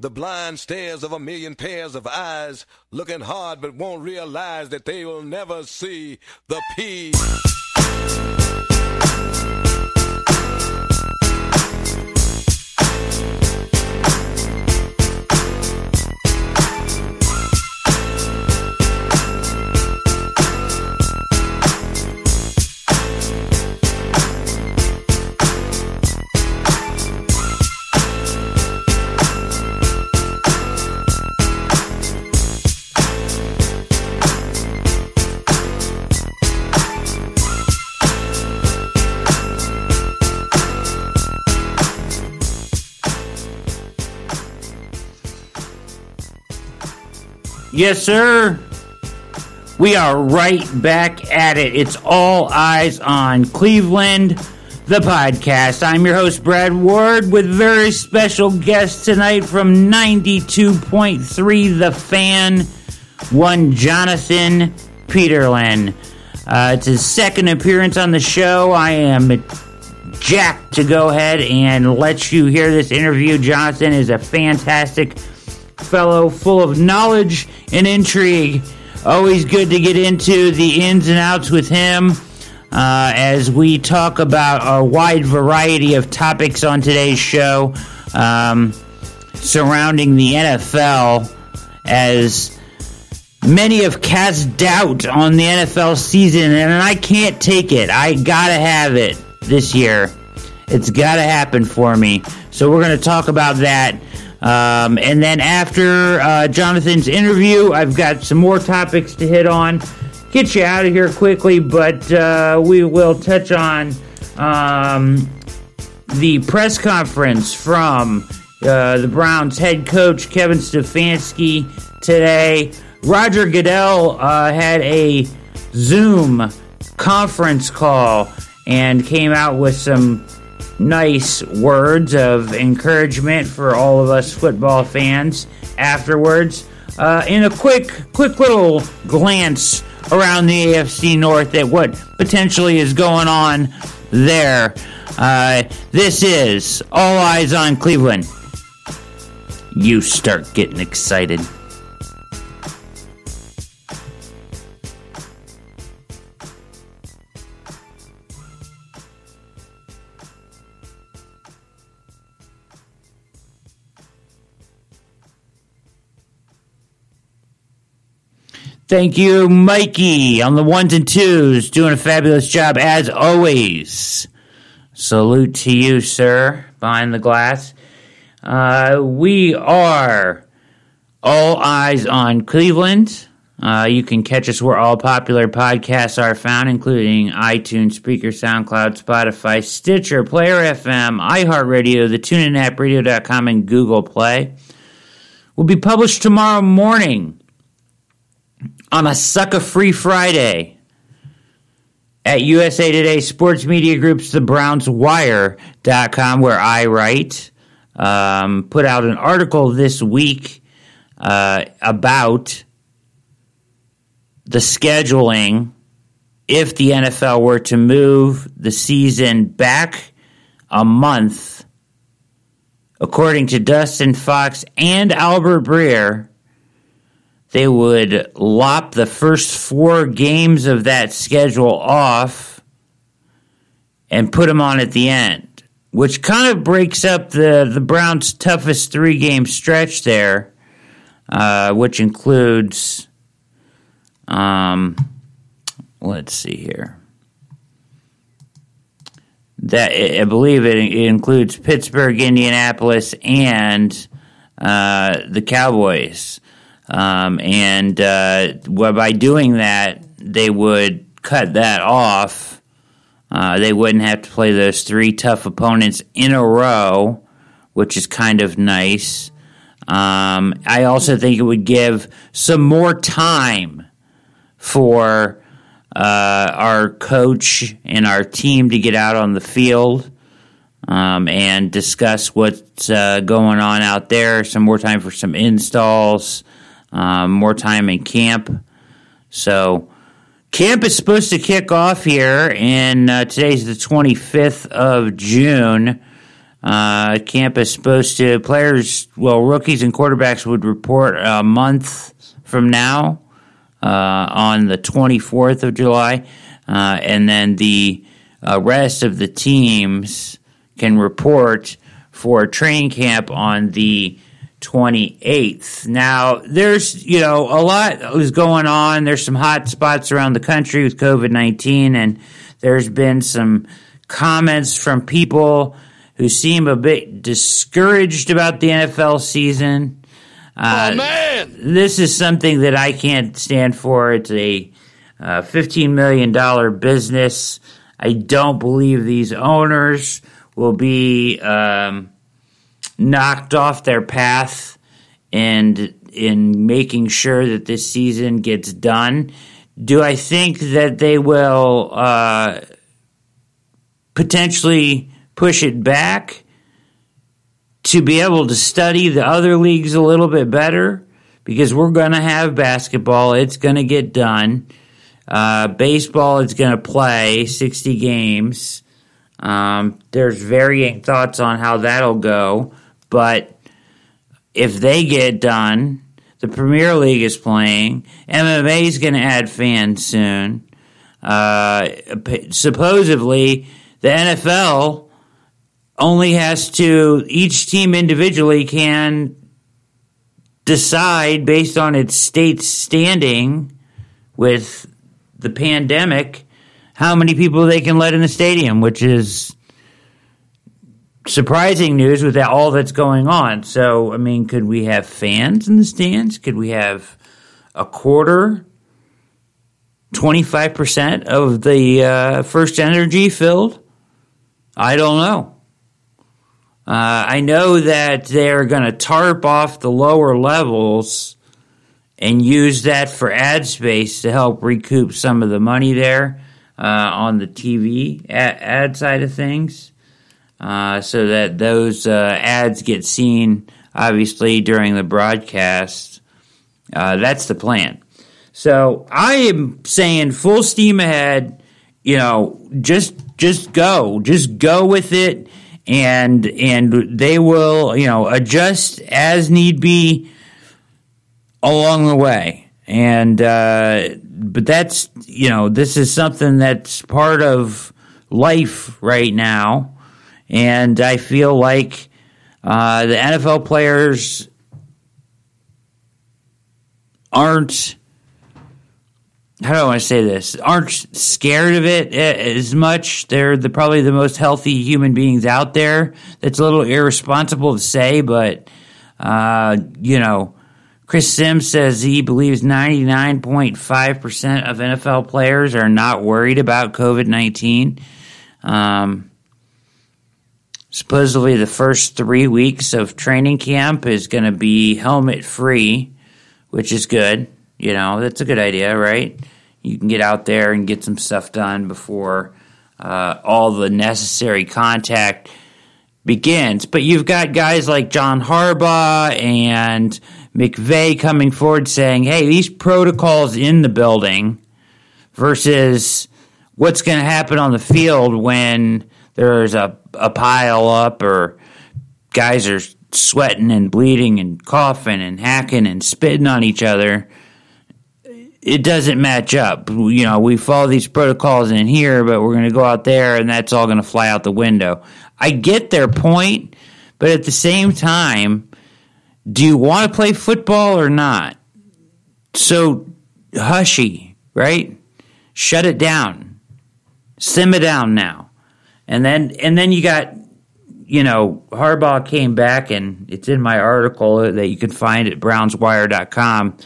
The blind stares of a million pairs of eyes, looking hard but won't realize that they will never see the peace. Yes, sir. We are right back at it. It's all eyes on Cleveland, the podcast. I'm your host, Brad Ward, with very special guests tonight from 92.3 The Fan, one Jonathan Peterlin. Uh, it's his second appearance on the show. I am Jack to go ahead and let you hear this interview. Jonathan is a fantastic fellow, full of knowledge and intrigue. Always good to get into the ins and outs with him uh, as we talk about a wide variety of topics on today's show um, surrounding the NFL as many have cast doubt on the NFL season, and I can't take it. I gotta have it this year. It's gotta happen for me. So we're gonna talk about that. Um, and then after uh, Jonathan's interview, I've got some more topics to hit on. Get you out of here quickly, but uh, we will touch on um, the press conference from uh, the Browns head coach Kevin Stefanski today. Roger Goodell uh, had a Zoom conference call and came out with some nice words of encouragement for all of us football fans afterwards. Uh, in a quick, quick little glance around the AFC North at what potentially is going on there. Uh, this is All Eyes on Cleveland. You start getting excited. Thank you, Mikey, on the ones and twos, doing a fabulous job as always. Salute to you, sir, behind the glass. Uh, we are all eyes on Cleveland. Uh, you can catch us where all popular podcasts are found, including iTunes, Spreaker, SoundCloud, Spotify, Stitcher, Player FM, iHeartRadio, the TuneIn app, Radio.com, and Google Play. Will be published tomorrow morning on a sucker free Friday at USA Today Sports Media Group's The Browns Wire.com, where I write. Um, put out an article this week uh, about the scheduling if the NFL were to move the season back a month. According to Dustin Fox and Albert Breer, they would lop the first four games of that schedule off and put them on at the end, which kind of breaks up the, the Browns' toughest three game stretch there, uh, which includes, um, let's see here. That I believe it, includes Pittsburgh, Indianapolis, and uh, the Cowboys. Um, and uh, by doing that, they would cut that off. Uh, they wouldn't have to play those three tough opponents in a row, which is kind of nice. Um, I also think it would give some more time for uh, our coach and our team to get out on the field um, and discuss what's uh, going on out there. Some more time for some installs um, more time in camp. So camp is supposed to kick off here, and uh, today's the 25th of June. Uh, camp is supposed to players, well, rookies and quarterbacks would report a month from now uh, on the 24th of July, uh, and then the uh, rest of the teams can report for training camp on the 28th. Now, there's, you know, a lot is going on. There's some hot spots around the country with COVID 19, and there's been some comments from people who seem a bit discouraged about the NFL season. Uh, oh, man! This is something that I can't stand for. It's a uh, $15 million business. I don't believe these owners will be um, knocked off their path and in making sure that this season gets done. Do I think that they will uh, potentially push it back to be able to study the other leagues a little bit better because we're going to have basketball. It's going to get done. Uh, baseball is going to play 60 games. Um, there's varying thoughts on how that'll go, but if they get done, the Premier League is playing. MMA is going to add fans soon. Uh, supposedly, the NFL only has to, each team individually can decide based on its state's standing with the pandemic how many people they can let in the stadium, which is surprising news with all that's going on. So, I mean, could we have fans in the stands? Could we have a quarter, 25% of the uh, FirstEnergy Field? I don't know. Uh, I know that they're going to tarp off the lower levels and use that for ad space to help recoup some of the money there uh, on the TV ad, side of things, uh, so that those uh, ads get seen obviously during the broadcast. Uh, that's the plan. So I am saying full steam ahead. You know, just just go, just go with it and and they will you know adjust as need be along the way and uh, but that's you know this is something that's part of life right now and i feel like uh, the nfl players aren't how do I want to say this? Aren't scared of it as much. They're the, probably the most healthy human beings out there. That's a little irresponsible to say, but uh, you know, Chris Sims says he believes 99.5% of NFL players are not worried about COVID 19. Um, supposedly, the first three weeks of training camp is going to be helmet free, which is good. You know, that's a good idea, right? You can get out there and get some stuff done before uh, all the necessary contact begins. But you've got guys like John Harbaugh and McVay coming forward saying, hey, these protocols in the building versus what's going to happen on the field when there's a, a pile up or guys are sweating and bleeding and coughing and hacking and spitting on each other it doesn't match up. You know, we follow these protocols in here, but we're going to go out there and that's all going to fly out the window. I get their point, but at the same time, do you want to play football or not? So hushy, right? Shut it down. Simmer down now. And then and then you got you know, Harbaugh came back and it's in my article that you can find at brownswire.com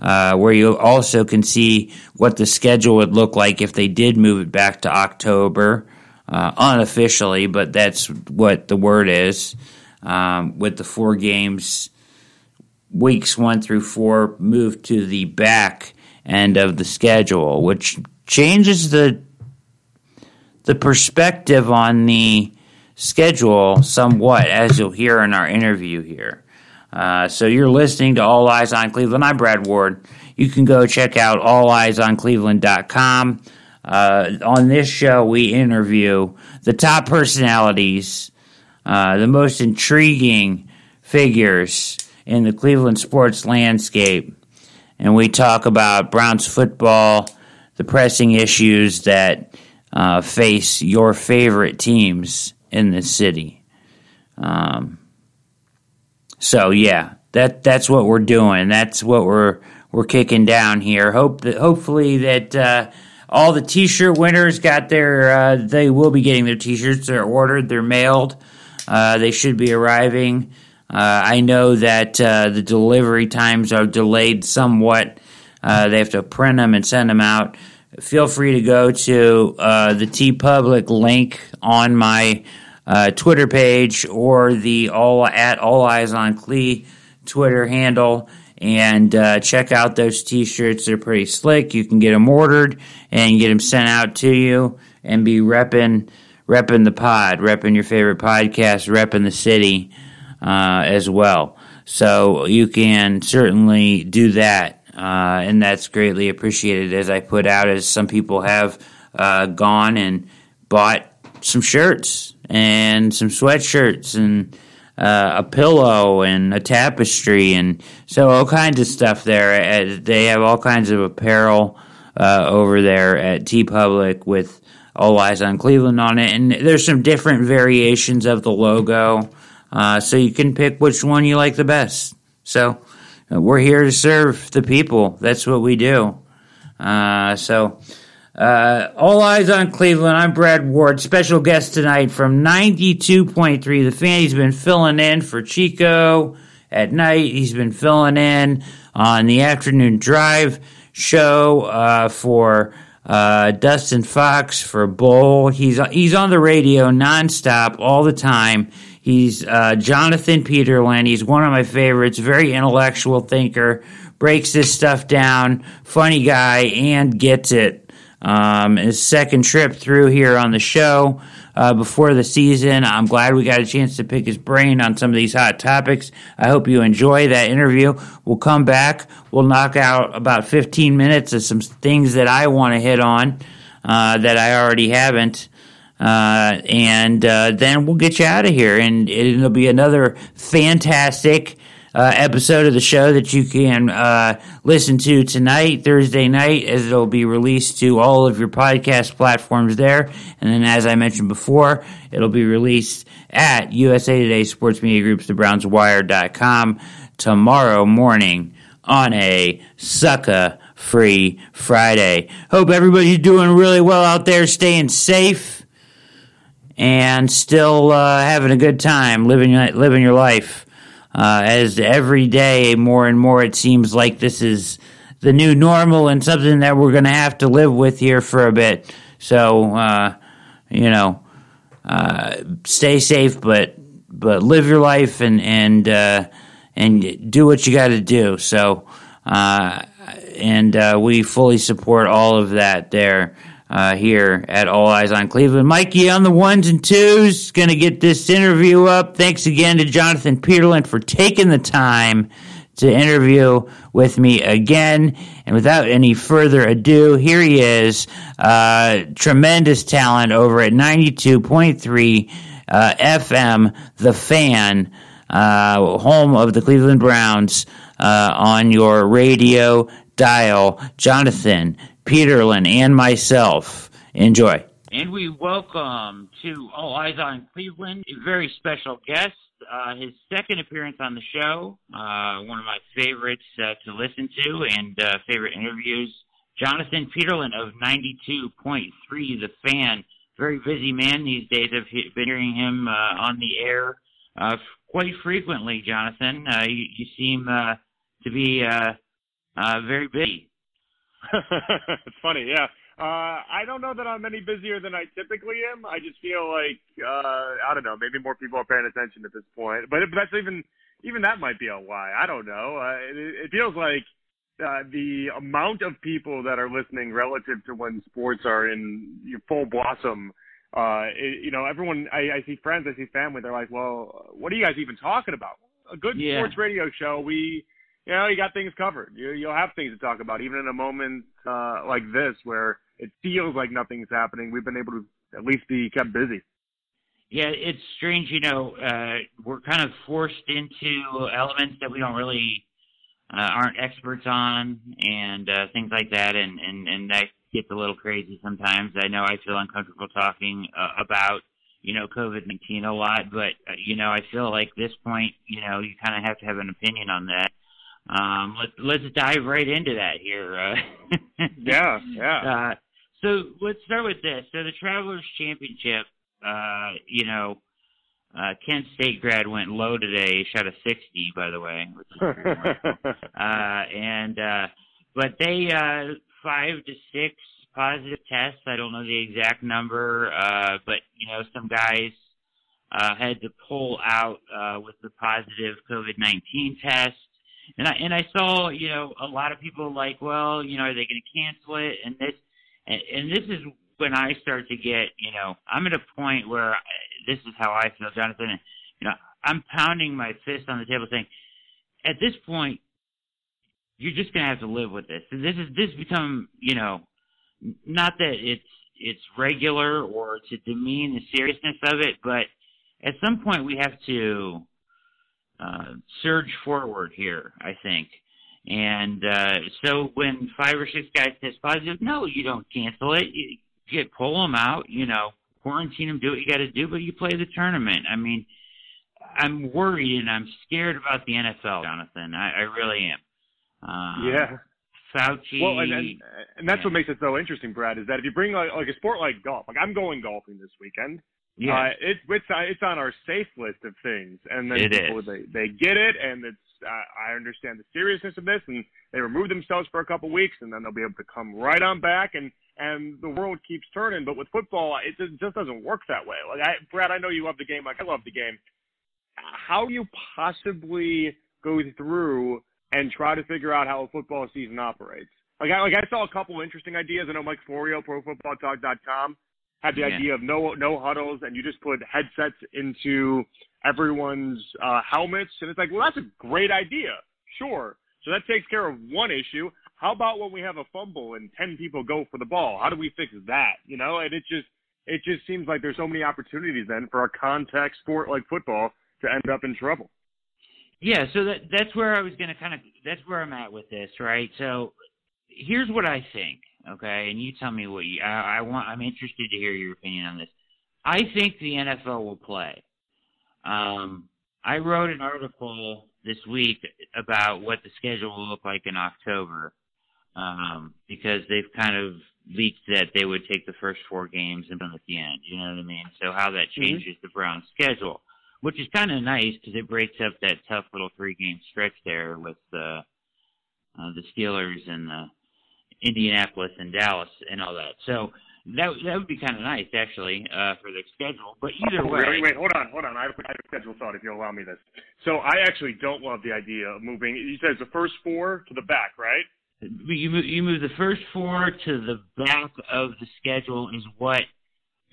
uh, where you also can see what the schedule would look like if they did move it back to October, uh, unofficially, but that's what the word is. Um, with the four games, weeks one through four, moved to the back end of the schedule, which changes the the perspective on the schedule somewhat, as you'll hear in our interview here. Uh, so you're listening to All Eyes on Cleveland. I'm Brad Ward. You can go check out alleyesOnCleveland.com. Uh, on this show, we interview the top personalities uh, the most intriguing figures in the Cleveland sports landscape. And we talk about Browns football, the pressing issues that uh, face your favorite teams in the city. Um, so yeah, that that's what we're doing. That's what we're we're kicking down here. Hope that hopefully that uh, all the T-shirt winners got their. Uh, they will be getting their T-shirts. They're ordered. They're mailed. Uh, they should be arriving. Uh, I know that uh, the delivery times are delayed somewhat. Uh, they have to print them and send them out. Feel free to go to the TeePublic link on my Twitter page or the all at All Eyes on Clee Twitter handle and uh, check out those t-shirts. They're pretty slick. You can get them ordered and get them sent out to you and be repping repping the pod, repping your favorite podcast, repping the city uh, as well. So you can certainly do that, uh, and that's greatly appreciated. As I put out, as some people have uh, gone and bought some shirts and some sweatshirts and uh, a pillow and a tapestry, and so all kinds of stuff there. Uh, they have all kinds of apparel uh, over there at TeePublic with all eyes on Cleveland on it, and there's some different variations of the logo, uh, so you can pick which one you like the best. So we're here to serve the people. That's what we do. Uh, so uh, all eyes on Cleveland. I'm Brad Ward. Special guest tonight from 92.3. The fan. He's been filling in for Chico at night. He's been filling in on the afternoon drive show uh, for uh, Dustin Fox for Bull. He's he's on the radio nonstop all the time. He's uh, Jonathan Peterlin. He's one of my favorites. Very intellectual thinker. Breaks this stuff down. Funny guy and gets it. Um, his second trip through here on the show uh, before the season. I'm glad we got a chance to pick his brain on some of these hot topics. I hope you enjoy that interview. We'll come back. We'll knock out about 15 minutes of some things that I want to hit on uh, that I already haven't. Uh, and uh, then we'll get you out of here, and it'll be another fantastic uh, episode of the show that you can uh, listen to tonight, Thursday night, as it'll be released to all of your podcast platforms there. And then, as I mentioned before, it'll be released at USA Today Sports Media Groups, thebrownswire.com tomorrow morning on a sucker free Friday. Hope everybody's doing really well out there, staying safe, and still uh, having a good time living living your life uh, as every day more and more it seems like this is the new normal and something that we're going to have to live with here for a bit. So, uh, you know, uh, stay safe, but but live your life and and uh, and do what you got to do. So, uh, and we fully support all of that there uh, here at All Eyes on Cleveland. Mikey on the ones and twos, going to get this interview up. Thanks again to Jonathan Peterlin for taking the time to interview with me again. And without any further ado, here he is. Uh, tremendous talent over at 92.3 uh, FM, The Fan, uh, home of the Cleveland Browns, uh, on your radio dial. Jonathan Peterlin, and myself. Enjoy. And we welcome to All Eyes on Cleveland a very special guest. Uh, his second appearance on the show, uh, one of my favorites uh, to listen to and uh, favorite interviews. Jonathan Peterlin of 92.3, The Fan. Very busy man these days. I've been hearing him uh, on the air uh, quite frequently, Jonathan. You, you, seem to be very busy. it's funny, yeah. Uh, I don't know that I'm any busier than I typically am. I just feel like uh, I don't know. Maybe more people are paying attention at this point, but that's even even that might be a lie. I don't know. Uh, it, it feels like uh, the amount of people that are listening relative to when sports are in full blossom. Uh, it, you know, everyone. I, I see friends, I see family. They're like, "Well, what are you guys even talking about?" A good yeah. sports radio show. We you know, you got things covered. You, you'll have things to talk about, even in a moment uh, like this where it feels like nothing's happening. We've been able to at least be kept busy. Yeah, it's strange. You know, uh, we're kind of forced into elements that we don't really uh, aren't experts on, and uh, things like that, and and and that gets a little crazy sometimes. I know I feel uncomfortable talking uh, about you know COVID nineteen a lot, but uh, you know I feel like this point, you know, you kind of have to have an opinion on that. Um, let's let's dive right into that here. Uh, yeah, yeah. Uh, so let's start with this. So the Travelers Championship, uh, you know, uh, Kent State grad went low today. He shot a 60, by the way. Which is uh, and uh, but they uh, five to six positive tests. I don't know the exact number, uh, but you know, some guys uh, had to pull out uh, with the positive COVID-19 test. And I and I saw, you know, a lot of people like, well, you know, are they going to cancel it? And this and, and this is when I start to get, you know, I'm at a point where I, this is how I feel, Jonathan. And, you know, I'm pounding my fist on the table saying, at this point, you're just going to have to live with this. This is this become, you know, not that it's it's regular or to demean the seriousness of it, but at some point we have to uh, surge forward here. I think. And uh, so when five or six guys test positive, no, you don't cancel it. You get pull them out. You know, quarantine them. Do what you got to do, but you play the tournament. I mean, I'm worried and I'm scared about the NFL, Jonathan. I, I really am. Uh, yeah. Fauci. Well, and and, and that's yeah. what makes it so interesting, Brad, is that if you bring like, like a sport like golf, like I'm going golfing this weekend. Yeah. Uh, it's it's it's on our safe list of things, and then it people is. they they get it, and it's I, I understand the seriousness of this, and they remove themselves for a couple weeks, and then they'll be able to come right on back, and and the world keeps turning. But with football, it just doesn't work that way. Like I, Brad, I know you love the game, like I love the game. How do you possibly go through and try to figure out how a football season operates? Like I like I saw a couple interesting ideas. I know Mike Florio, ProFootballTalk.com, had the Yeah. idea of no no huddles, and you just put headsets into everyone's uh, helmets, and it's like, well, that's a great idea. Sure. So that takes care of one issue. How about when we have a fumble and ten people go for the ball? How do we fix that? You know, and it just it just seems like there's so many opportunities then for a contact sport like football to end up in trouble. Yeah, so that that's where I was going to kind of that's where I'm at with this, right? So here's what I think, okay, and you tell me what you I, I want. I'm interested to hear your opinion on this. I think the NFL will play. Um, I wrote an article this week about what the schedule will look like in October um, because they've kind of leaked that they would take the first four games and then at the end. You know what I mean? So how that changes the Browns' schedule, which is kind of nice because it breaks up that tough little three-game stretch there with the uh, the Steelers and the Indianapolis and Dallas and all that. So that that would be kind of nice actually uh, for the schedule. But either Oh, way, wait, wait, hold on, hold on. I have, I have a schedule thought if you'll allow me this. So I actually don't love the idea of moving. You said it's the first four to the back, right? you move, you move the first four to the back of the schedule is what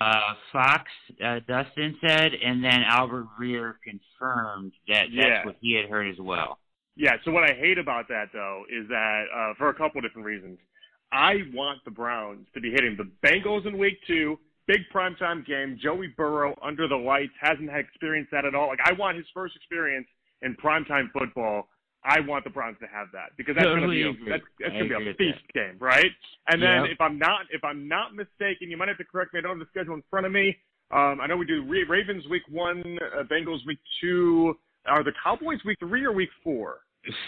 uh, Fox uh, Dustin said, and then Albert Breer confirmed that that's Yeah. what he had heard as well. Yeah. So what I hate about that though is that uh, for a couple different reasons, I want the Browns to be hitting the Bengals in Week Two, big primetime game. Joey Burrow under the lights hasn't had experienced that at all. Like I want his first experience in primetime football. I want the Browns to have that because that's Totally going to be a, that's, that's going to be a feast game, right? And then Yep. if I'm not if I'm not mistaken, you might have to correct me. I don't have the schedule in front of me. Um, I know we do Ra- Ravens Week One, uh, Bengals Week Two. Are the Cowboys Week Three or Week Four?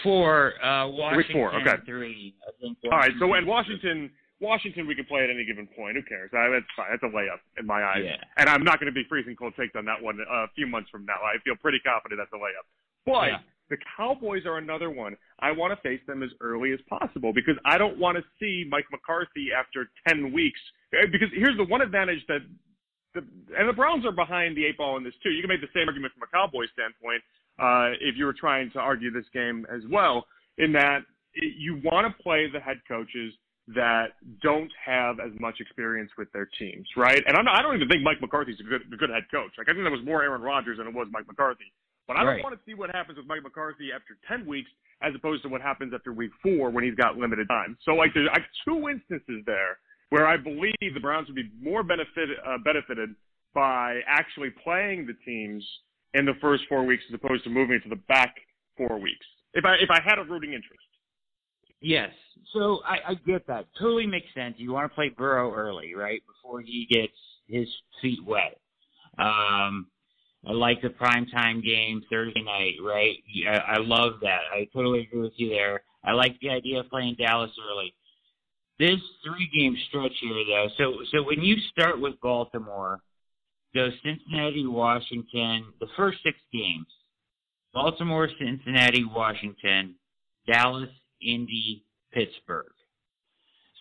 Four, uh, Washington four, okay. three. I think. All right, so in Washington, Washington, we can play at any given point. Who cares? I, that's fine. That's a layup in my eyes. Yeah. And I'm not going to be freezing cold takes on that one uh, a few months from now. I feel pretty confident that's a layup. But Yeah. the Cowboys are another one. I want to face them as early as possible because I don't want to see Mike McCarthy after 10 weeks. Uh, Because here's the one advantage that the, and the Browns are behind the eight ball in this too. You can make the same argument from a Cowboys standpoint uh, if you were trying to argue this game as well, in that it, you want to play the head coaches that don't have as much experience with their teams, right? And I'm not, I don't even think Mike McCarthy's a good, a good head coach. Like I think that was more Aaron Rodgers than it was Mike McCarthy. But I don't Right. want to see what happens with Mike McCarthy after 10 weeks as opposed to what happens after week four when he's got limited time. So like there's like two instances there where I believe the Browns would be more benefit, uh, benefited by actually playing the teams in the first four weeks as opposed to moving to the back four weeks. If I if I had a rooting interest. Yes. So I, I get that. Totally makes sense. You want to play Burrow early, right? Before he gets his feet wet. Um I like the primetime game Thursday night, right? I, I love that. I totally agree with you there. I like the idea of playing Dallas early. This three game stretch here though, so so when you start with Baltimore, go Cincinnati, Washington, the first six games. Baltimore, Cincinnati, Washington, Dallas, Indy, Pittsburgh.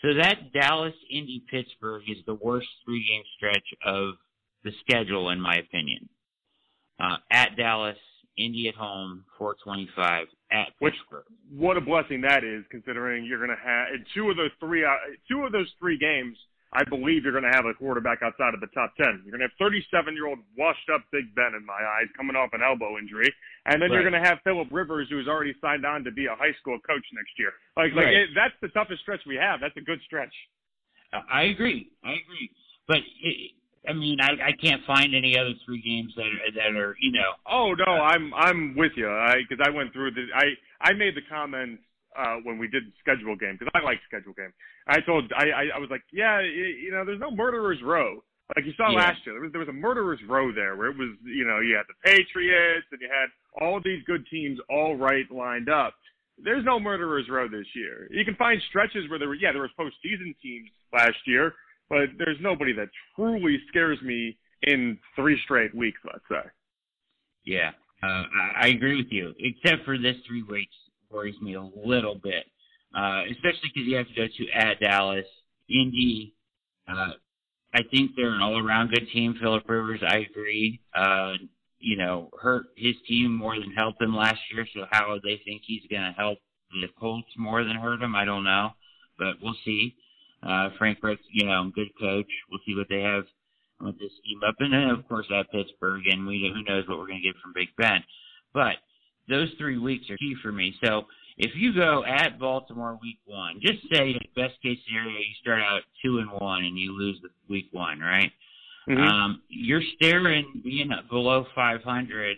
So that Dallas, Indy, Pittsburgh is the worst three game stretch of the schedule, in my opinion. Uh, at Dallas, Indy at home, 425 at Which, Pittsburgh. What a blessing that is, considering you're going to have two of those three uh, two of those three games. I believe you're going to have a quarterback outside of the top 10. You're going to have 37 year old washed up Big Ben in my eyes coming off an elbow injury. And then Right. you're going to have Philip Rivers, who's already signed on to be a high school coach next year. Like, like Right. it, that's the toughest stretch we have. That's a good stretch. Uh, I agree. I agree. But it, I mean, I, I can't find any other three games that are, that are you know. Oh no, I'm I'm with you. I because I went through the I I made the comment uh, when we did schedule game because I like schedule game. I told I, I I was like, yeah, you know, there's no murderers row. Like you saw Yeah. last year, there was there was a murderers row there where it was you know you had the Patriots and you had all these good teams all right lined up. There's no murderers row this year. You can find stretches where there were yeah there was postseason teams last year, but there's nobody that truly scares me in three straight weeks. Let's say. Yeah, uh, I, I agree with you. Except for this three weeks worries me a little bit, uh, especially because you have to go to at Dallas, Indy. Uh, I think they're an all-around good team. Philip Rivers, I agree. Uh, you know, hurt his team more than helped him last year. So how they think he's going to help the Colts more than hurt him, I don't know, but we'll see. Uh, Frank Reich, you know, good coach. We'll see what they have with this team up, and then of course at Pittsburgh, and we who knows what we're going to get from Big Ben. But those three weeks are key for me. So if you go at Baltimore week one, just say best case scenario you start out two and one and you lose the week one, right? Mhm. Um, you're staring being below 500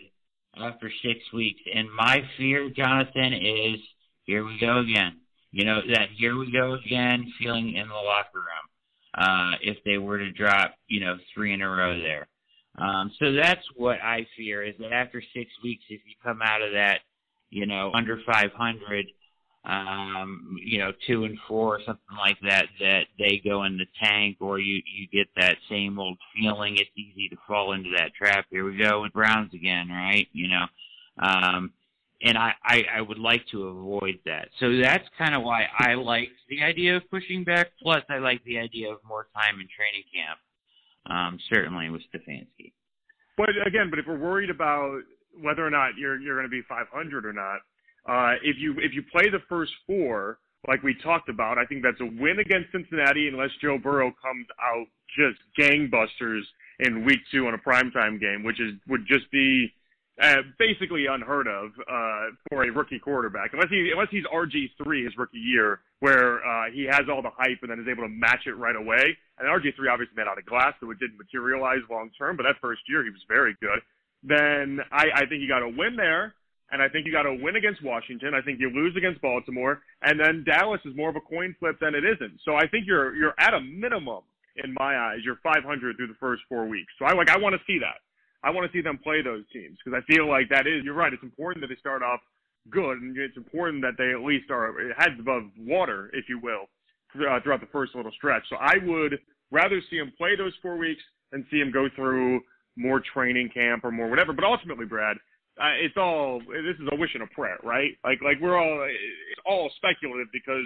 after six weeks, and my fear, Jonathan, is here we go again. You know that here we go again feeling in the locker room. Uh, if they were to drop, you know, three in a row there. Um, so that's what I fear is that after six weeks, if you come out of that, you know, under 500, um, you know, two and four or something like that, that they go in the tank or you, you get that same old feeling. It's easy to fall into that trap. Here we go with Browns again, right? You know, um, and I, I, I would like to avoid that. So that's kind of why I like the idea of pushing back. Plus, I like the idea of more time in training camp. Um, certainly with Stefanski. But again, but if we're worried about whether or not you're you're going to be 500 or not, uh, if you if you play the first four like we talked about, I think that's a win against Cincinnati unless Joe Burrow comes out just gangbusters in week two on a primetime game, which is would just be uh, basically unheard of uh, for a rookie quarterback, unless he unless he's RG three his rookie year, where uh, he has all the hype and then is able to match it right away. And RG three obviously made out of glass, so it didn't materialize long term. But that first year he was very good. Then I, I think you got to win there, and I think you got to win against Washington. I think you lose against Baltimore, and then Dallas is more of a coin flip than it isn't. So I think you're you're at a minimum in my eyes. You're 500 through the first four weeks. So I like I want to see that. I want to see them play those teams because I feel like that is. You're right. It's important that they start off good, and it's important that they at least are heads above water, if you will, uh, throughout the first little stretch. So I would rather see them play those four weeks and see them go through more training camp or more whatever. But ultimately, Brad, uh, it's all this is a wish and a prayer, right? Like like we're all it's all speculative because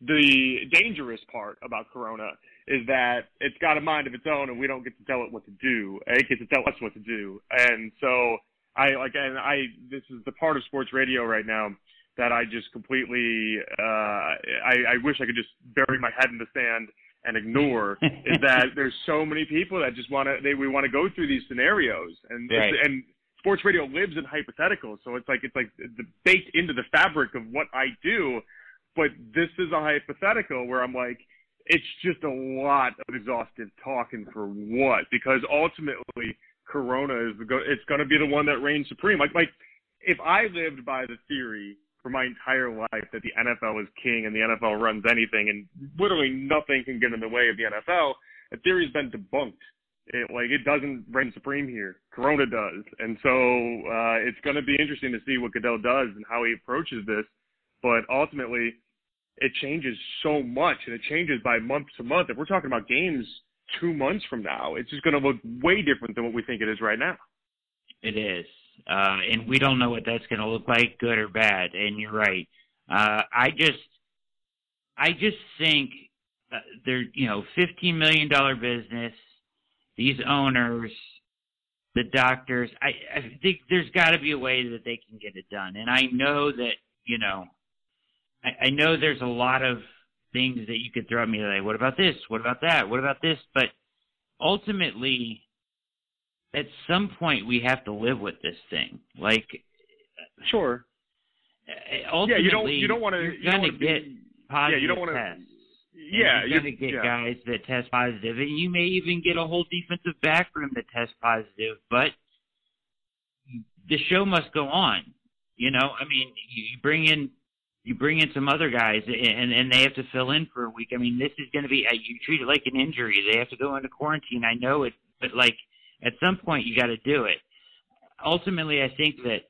the dangerous part about Corona is that it's got a mind of its own, and we don't get to tell it what to do. It gets to tell us what to do, and so I like, and I this is the part of sports radio right now that I just completely uh, I, I wish I could just bury my head in the sand and ignore is that there's so many people that just want to they we want to go through these scenarios and Right. and sports radio lives in hypotheticals so it's like it's like the, baked into the fabric of what I do but this is a hypothetical where I'm like it's just a lot of exhaustive talking for what? Because ultimately, Corona is the go- it's going to be the one that reigns supreme. Like like if I lived by the theory for my entire life that the NFL is king and the NFL runs anything and literally nothing can get in the way of the NFL, the theory's been debunked. It, like it doesn't reign supreme here. Corona does, and so uh, it's going to be interesting to see what Goodell does and how he approaches this. But ultimately, it changes so much, and it changes by month to month. If we're talking about games two months from now, it's just going to look way different than what we think it is right now. It is, uh, and we don't know what that's going to look like, good or bad. And you're right. Uh, I just, I just think uh, they're, you know, fifteen million dollar business. These owners, the doctors. I, I think there's got to be a way that they can get it done. And I know that, you know, I, I know there's a lot of things that you could throw at me like, what about this? What about that? What about this? But ultimately, at some point, we have to live with this thing. Like, sure. Ultimately, yeah, you don't you don't want to you're gonna get positive yeah, you don't want tests. to. Yeah, and you're gonna get yeah. guys that test positive, and you may even get a whole defensive back room that tests positive. But the show must go on. You know, I mean, you bring in you bring in some other guys and and they have to fill in for a week. I mean, this is going to be you treat it like an injury. They have to go into quarantine. I know it, but like at some point you got to do it. Ultimately, I think that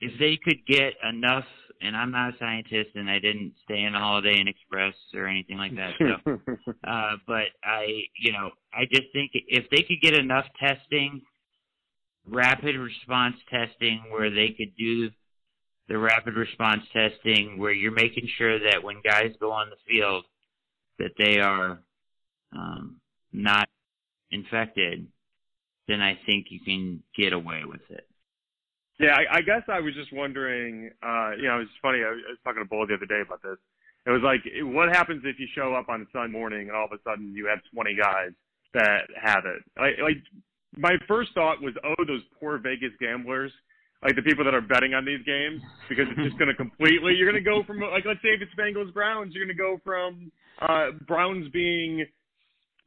if they could get enough, and I'm not a scientist and I didn't stay in a Holiday Inn Express or anything like that, so, uh, but I, you know, I just think if they could get enough testing, rapid response testing, where they could do the rapid response testing where you're making sure that when guys go on the field that they are um, not infected, then I think you can get away with it. Yeah, I, I guess I was just wondering. Uh, you know, it's funny. I was, talking to Bull the other day about this. It was like, what happens if you show up on a Sunday morning and all of a sudden you have 20 guys that have it? Like, like my first thought was, oh, those poor Vegas gamblers like the people that are betting on these games because it's just going to completely. You're going to go from like let's say if it's Bengals Browns, you're going to go from uh, Browns being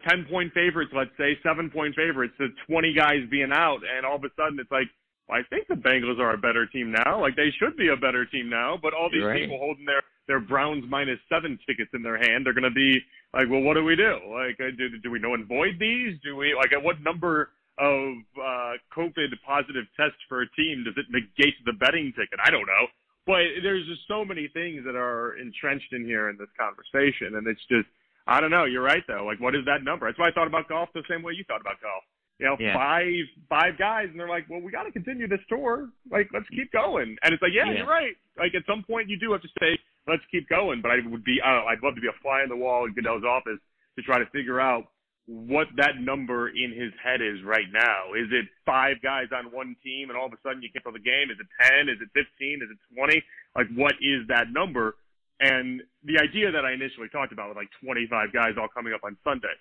ten point favorites, let's say seven point favorites, to 20 guys being out, and all of a sudden it's like. Well, I think the Bengals are a better team now. Like they should be a better team now, but all these right. people holding their their Browns minus seven tickets in their hand, they're going to be like, well, what do we do? Like, uh, do do we know and void these? Do we like at what number of uh, COVID positive tests for a team, does it negate the betting ticket? I don't know. But there's just so many things that are entrenched in here in this conversation, and it's just I don't know. You're right though. Like, what is that number? That's why I thought about golf the same way you thought about golf. You know, Yeah. five five guys, and they're like, well, we got to continue this tour. Like, let's keep going. And it's like, yeah, Yeah. you're right. Like, at some point, you do have to say, let's keep going. But I would be, I don't know, I'd love to be a fly on the wall in Goodell's office to try to figure out what that number in his head is right now. Is it five guys on one team and all of a sudden you cancel the game? Is it 10? Is it 15? Is it 20? Like, what is that number? And the idea that I initially talked about with like 25 guys all coming up on Sunday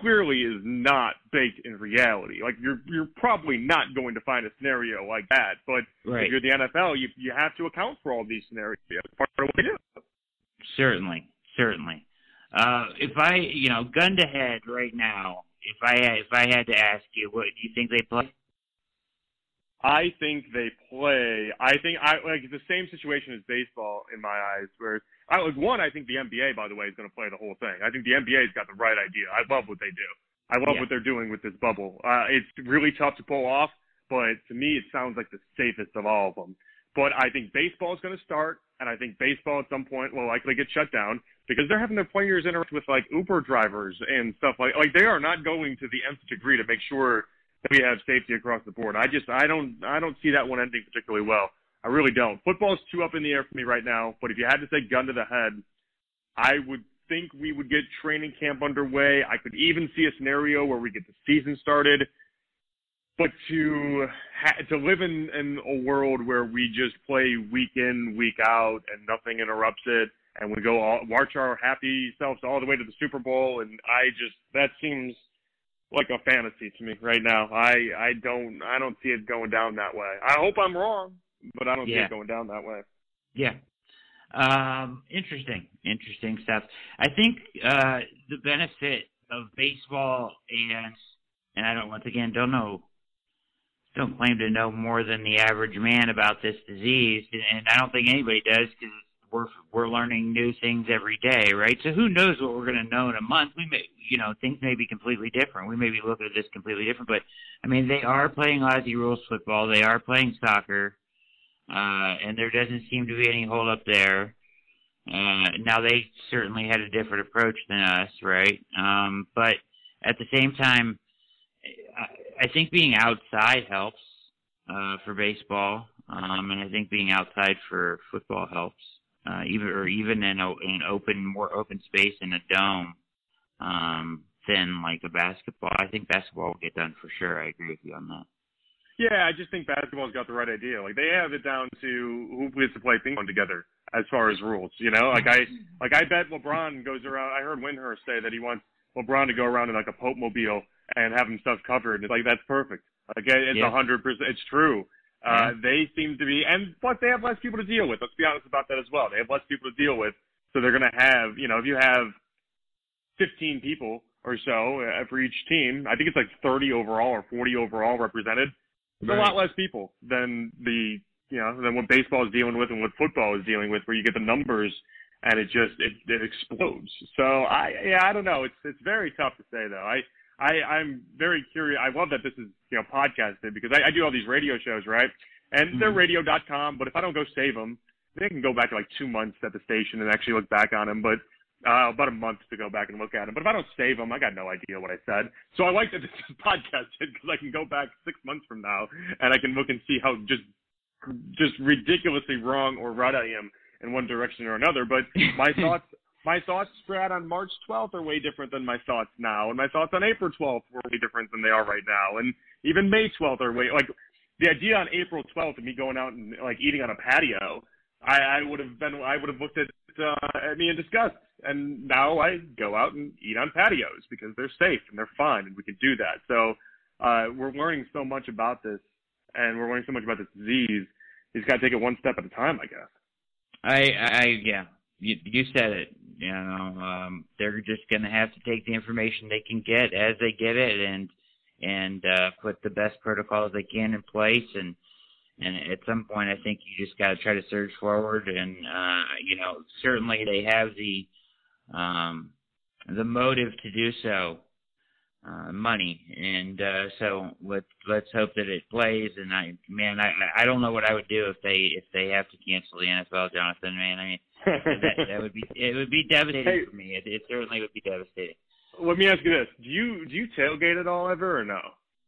clearly is not baked in reality. Like, you're, you're probably not going to find a scenario like that. But Right. if you're the NFL, you, you have to account for all these scenarios. It's part of what do. Certainly, certainly. Uh, if I, you know, gun to head right now, if I had, if I had to ask you, what do you think they play? I think they play. I think I like it's the same situation as baseball in my eyes. Where I like one, I think the NBA, by the way, is going to play the whole thing. I think the NBA's got the right idea. I love what they do. I love Yeah. what they're doing with this bubble. Uh, it's really tough to pull off, but to me, it sounds like the safest of all of them. But I think baseball is going to start, and I think baseball at some point will likely get shut down because they're having their players interact with like Uber drivers and stuff like like they are not going to the nth degree to make sure that we have safety across the board. I just I don't I don't see that one ending particularly well. I really don't. Football's too up in the air for me right now. But if you had to say gun to the head, I would think we would get training camp underway. I could even see a scenario where we get the season started. But to ha- to live in, in a world where we just play week in week out and nothing interrupts it, and we go all, march our happy selves all the way to the Super Bowl, and I just that seems like a fantasy to me right now. I I don't I don't see it going down that way. I hope I'm wrong, but I don't see it going down that way. Yeah. Um, interesting, interesting stuff. I think uh, the benefit of baseball and and I don't once again don't know don't claim to know more than the average man about this disease, and I don't think anybody does because we're we're learning new things every day, right? So who knows what we're going to know in a month? We may, you know, things may be completely different. We may be looking at this completely different, but I mean, they are playing Aussie rules football. They are playing soccer, uh, and there doesn't seem to be any hold up there. Uh, now they certainly had a different approach than us, right? Um, but at the same time, I, I think being outside helps uh, for baseball, um, and I think being outside for football helps uh, even or even in, a, in an open, more open space in a dome um, than like a basketball. I think basketball will get done for sure. I agree with you on that. Yeah, I just think basketball's got the right idea. Like they have it down to who gets to play ping pong together as far as rules. You know, like I like I bet LeBron goes around. I heard Windhorst say that he wants LeBron to go around in like a Pope mobile and have himself covered. And it's like that's perfect. Like it's a hundred percent. It's true. Uh, they seem to be, and plus they have less people to deal with. Let's be honest about that as well. They have less people to deal with, so they're going to have, you know, if you have 15 people or so uh, for each team, I think it's like 30 overall or 40 overall represented. It's right. a lot less people than the, you know, than what baseball is dealing with and what football is dealing with, where you get the numbers and it just it, it explodes. So I, yeah, I don't know. It's it's very tough to say though. I I, I'm very curious. I love that this is, you know, podcasted because I, I do all these radio shows, right? And mm-hmm. they're radio.com, but if I don't go save them, they can go back like two months at the station and actually look back on them. But uh, about a month to go back and look at them. But if I don't save them, I got no idea what I said. So I like that this is podcasted because I can go back six months from now and I can look and see how just just ridiculously wrong or right I am in one direction or another. But my thoughts my thoughts, Brad, on March 12th are way different than my thoughts now, and my thoughts on April 12th were way different than they are right now, and even May 12th are way like the idea on April 12th of me going out and like eating on a patio. I, I would have been I would have looked at uh, at me in disgust, and now I go out and eat on patios because they're safe and they're fun and we can do that. So uh, we're learning so much about this, and we're learning so much about this disease. You just got to take it one step at a time, I guess. I, I, yeah, you, you said it. You know, um, they're just going to have to take the information they can get as they get it, and and uh, put the best protocols they can in place. And and at some point, I think you just got to try to surge forward. And uh, you know, certainly they have the um, the motive to do so uh, money, and uh, so let's let's hope that it plays. And I, man, I I don't know what I would do if they if they have to cancel the NFL, Jonathan. Man, I mean that, that would be it would be devastating hey, for me. It, it certainly would be devastating. Let me ask you this: Do you do you tailgate at all ever or no?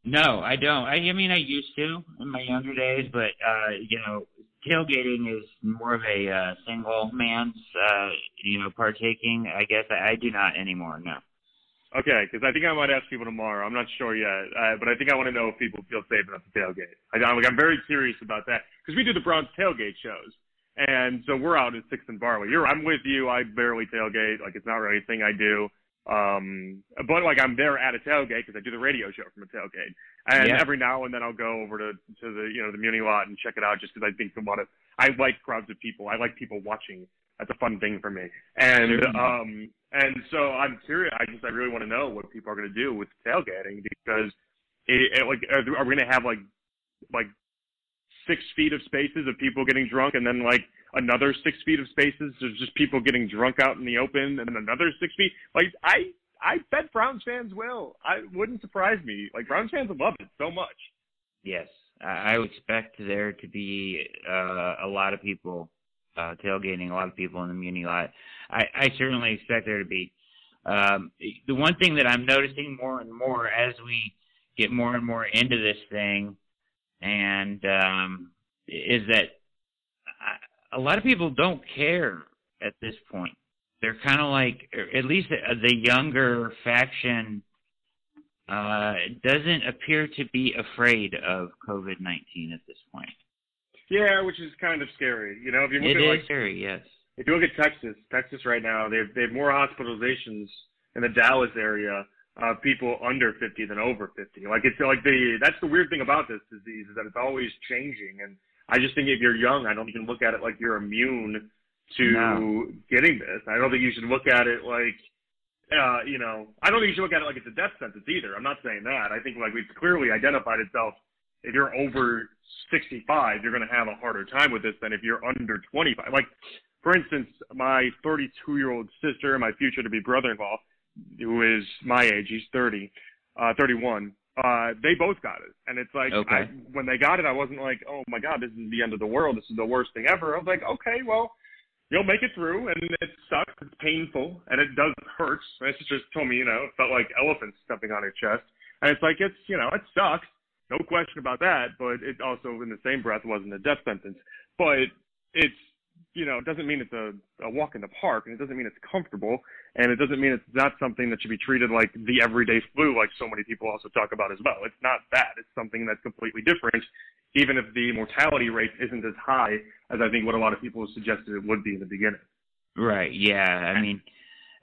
No, I don't. I, I mean, I used to in my younger days, but uh, you know, tailgating is more of a uh, single man's, uh, you know, partaking. I guess I, I do not anymore. No. Okay, because I think I might ask people tomorrow. I'm not sure yet, uh, but I think I want to know if people feel safe enough to tailgate. I, I'm, like, I'm very curious about that because we do the Browns tailgate shows, and so we're out at Sixth and Barley. You're, I'm with you. I barely tailgate. Like it's not really a thing I do. Um, but like I'm there at a tailgate because I do the radio show from a tailgate, and yeah. every now and then I'll go over to to the you know the Muni lot and check it out just because I think a lot of I like crowds of people. I like people watching that's a fun thing for me. And um and so I'm curious. I just I really want to know what people are going to do with tailgating because it, it like are, are we going to have like like six feet of spaces of people getting drunk and then like another six feet of spaces of just people getting drunk out in the open and then another six feet like I I bet Browns fans will. I wouldn't surprise me. Like Browns fans love it so much. Yes, I expect there to be uh, a lot of people uh, tailgating, a lot of people in the Muni lot. I, I certainly expect there to be. Um, the one thing that I'm noticing more and more as we get more and more into this thing, and um, is that I, a lot of people don't care at this point. They're kind of like, at least the younger faction uh, doesn't appear to be afraid of COVID 19 at this point. Yeah, which is kind of scary. You know, if you look it at is like, scary, yes. If you look at Texas, Texas right now, they they have more hospitalizations in the Dallas area uh, people under 50 than over 50. Like it's like the that's the weird thing about this disease is that it's always changing. And I just think if you're young, I don't even look at it like you're immune to No. getting this. I don't think you should look at it like, uh, you know, I don't think you should look at it like it's a death sentence either. I'm not saying that. I think like it's clearly identified itself. If you're over 65, you're going to have a harder time with this than if you're under 25. Like, for instance, my 32 year old sister, my future to be brother in law, who is my age, he's 30, uh, 31. Uh, they both got it, and it's like Okay. I, when they got it, I wasn't like, "Oh my God, this is the end of the world. This is the worst thing ever." I was like, "Okay, well, you'll make it through, and it sucks. It's painful, and it does hurt." My sister just told me, you know, it felt like elephants stepping on her chest, and it's like it's, you know, it sucks, no question about that. But it also, in the same breath, wasn't a death sentence. But it's, you know, it doesn't mean it's a, a walk in the park, and it doesn't mean it's comfortable, and it doesn't mean it's not something that should be treated like the everyday flu, like so many people also talk about as well. It's not that. It's something that's completely different, even if the mortality rate isn't as high as I think what a lot of people suggested it would be in the beginning. Right. Yeah. I mean,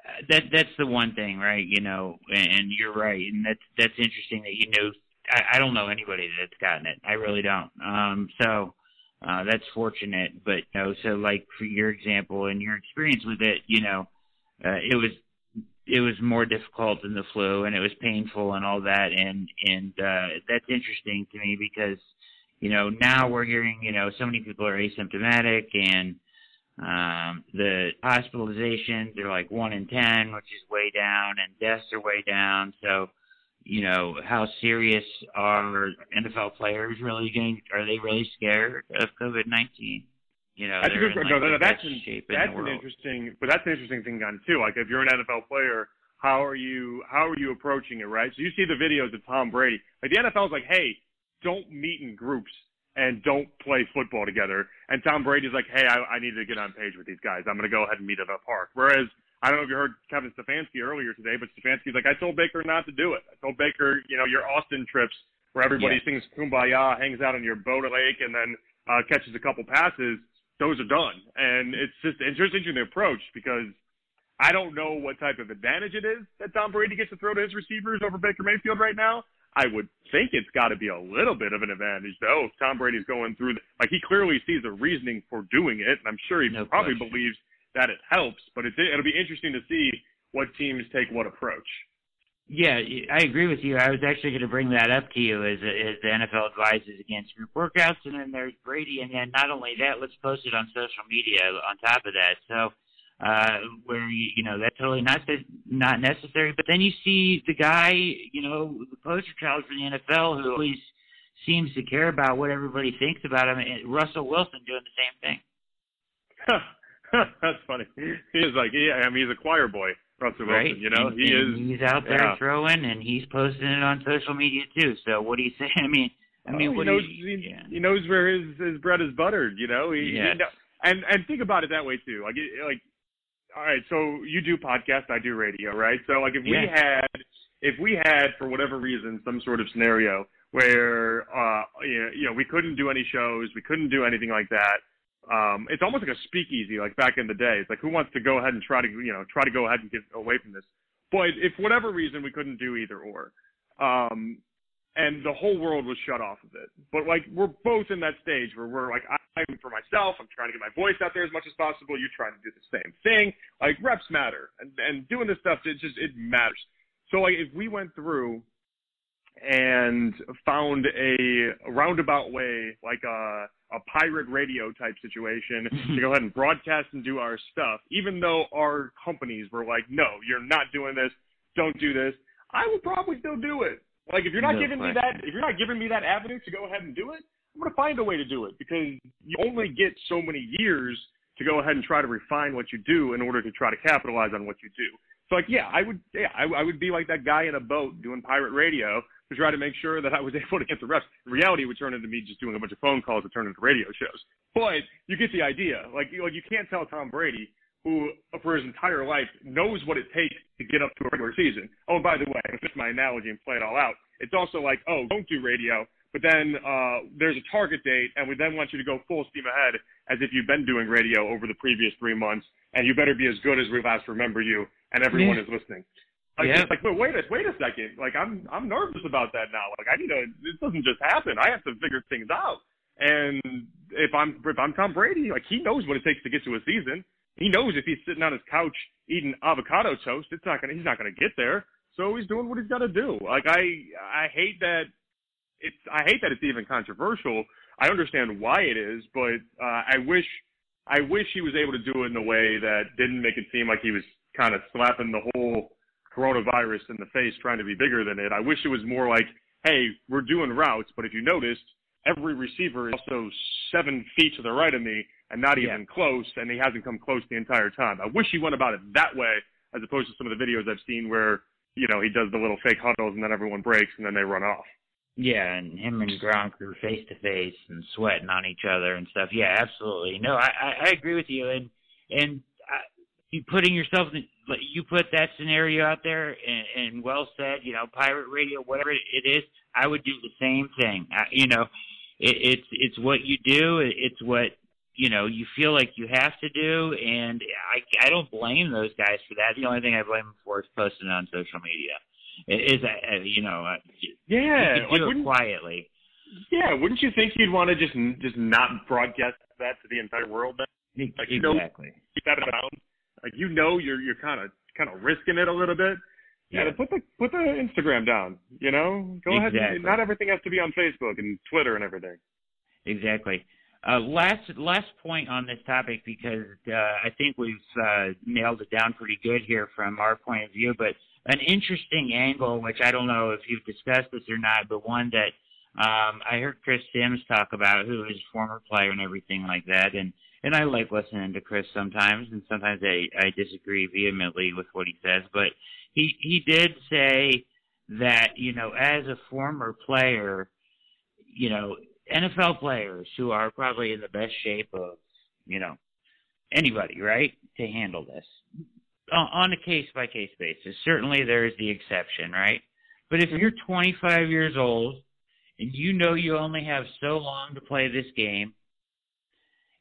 uh, that that's the one thing, right? You know, and, you're right, and that's that's interesting that you know. I, I don't know anybody that's gotten it. I really don't. Um. So. Uh, that's fortunate, but you know, so like for your example and your experience with it, you know, uh, it was it was more difficult than the flu, and it was painful and all that, and and uh, that's interesting to me because you know now we're hearing you know so many people are asymptomatic and um, the hospitalizations are like one in ten, which is way down, and deaths are way down. So, you know, how serious are NFL players really getting? Are they really scared of COVID nineteen? You know, That's they're in, like, no, the that's an, shape that's an interesting, but that's an interesting thing on too. Like if you're an NFL player, how are you how are you approaching it, right? So you see the videos of Tom Brady. Like the NFL NFL's like, hey, don't meet in groups and don't play football together. And Tom Brady's like, hey, I, I need to get on page with these guys. I'm going to go ahead and meet at a park. Whereas I don't know if you heard Kevin Stefanski earlier today, but Stefanski's like, I told Baker not to do it. I told Baker, you know, your Austin trips where everybody sings Kumbaya, hangs out on your boat lake, and then uh, catches a couple passes. Those are done, and it's just it's just interesting to approach because I don't know what type of advantage it is that Tom Brady gets to throw to his receivers over Baker Mayfield right now. I would think it's got to be a little bit of an advantage, though. If Tom Brady's going through, the, like he clearly sees a reasoning for doing it, and I'm sure he No probably question. believes that it helps. But it's, it'll be interesting to see what teams take what approach. Yeah, I agree with you. I was actually going to bring that up to you as, as the NFL advises against group workouts, and then there's Brady, and then not only that, let's post it on social media on top of that. So, uh, where you, you know that's totally not not necessary. But then you see the guy, you know, the poster child for the NFL, who always seems to care about what everybody thinks about him. and Russell Wilson doing the same thing. That's funny. He is like, yeah, I mean, he's a choir boy, Russell right? Wilson. You know, and, he and is. He's out there yeah. throwing, and he's posting it on social media too. So what do you say? I mean, I mean, Oh, he knows you, he, yeah. he knows where his his bread is buttered. You know, he, Yes. he know, and and think about it that way too. Like it, like, all right, so you do podcast, I do radio, right? So like if we had if we had for whatever reason some sort of scenario where uh you know, you know we couldn't do any shows, we couldn't do anything like that. Um, it's almost like a speakeasy, like back in the day. It's like who wants to go ahead and try to you know try to go ahead and get away from this. But if whatever reason we couldn't do either or, um, and the whole world was shut off of it. But like we're both in that stage where we're like I'm for myself, I'm trying to get my voice out there as much as possible. You're trying to do the same thing. Like reps matter, and and doing this stuff it just it matters. So like if we went through and found a roundabout way, like a a pirate radio type situation, to mm-hmm. go ahead and broadcast and do our stuff, even though our companies were like, no, you're not doing this, don't do this. I would probably still do it. Like if you're not No giving me that, if you're not giving me that avenue to go ahead and do it, I'm gonna find a way to do it because you only get so many years to go ahead and try to refine what you do in order to try to capitalize on what you do. So like, yeah, I would, yeah, I, I would be like that guy in a boat doing pirate radio to try to make sure that I was able to get the reps. In reality, it would turn into me just doing a bunch of phone calls that turn into radio shows. But you get the idea. Like, you, like you can't tell Tom Brady, who for his entire life knows what it takes to get up to a regular season. Oh, by the way, to finish my analogy and play it all out, it's also like, oh, don't do radio, but then uh, there's a target date, and we then want you to go full steam ahead as if you've been doing radio over the previous three months, and you better be as good as we last remember you, and everyone Yeah. is listening. Like, Yeah. it's like, wait, wait a wait a second. Like, I'm I'm nervous about that now. Like, I need to. This doesn't just happen. I have to figure things out. And if I'm if I'm Tom Brady, like he knows what it takes to get to a season. He knows if he's sitting on his couch eating avocado toast, it's not gonna he's not gonna get there. So he's doing what he's got to do. Like I I hate that it's I hate that it's even controversial. I understand why it is, but uh, I wish I wish he was able to do it in a way that didn't make it seem like he was kind of slapping the whole coronavirus in the face trying to be bigger than it. I wish it was more like, hey, we're doing routes, but if you noticed, every receiver is also seven feet to the right of me and not even yeah. close, and he hasn't come close the entire time. I wish he went about it that way as opposed to some of the videos I've seen where, you know, he does the little fake huddles and then everyone breaks and then they run off. Yeah, and him and Gronk were face to face and sweating on each other and stuff. Yeah, absolutely. No, I I, I agree with you, and and you putting yourself in, you put that scenario out there, and, and well said. You know, pirate radio, whatever it is, I would do the same thing. I, you know, it, it's it's what you do. It's what you know you feel like you have to do, and I I don't blame those guys for that. The only thing I blame them for is posting on social media. Is that you know? Uh, yeah, do like, it quietly. Yeah, wouldn't you think you'd want to just just not broadcast that to the entire world? Then, like, exactly. You know, keep that around. Like you know, you're you're kind of kind of risking it a little bit. Yeah, yeah put the put the Instagram down. You know, go exactly. ahead. And, not everything has to be on Facebook and Twitter and everything. Exactly. Uh, last last point on this topic because uh, I think we've uh, nailed it down pretty good here from our point of view. But an interesting angle, which I don't know if you've discussed this or not, but one that um, I heard Chris Sims talk about, who is a former player and everything like that, and and I like listening to Chris sometimes, and sometimes I I disagree vehemently with what he says, but he he did say that you know as a former player, you know NFL players who are probably in the best shape of you know anybody right to handle this on a case by case basis. Certainly there is the exception, right? But if you're 25 years old and you know you only have so long to play this game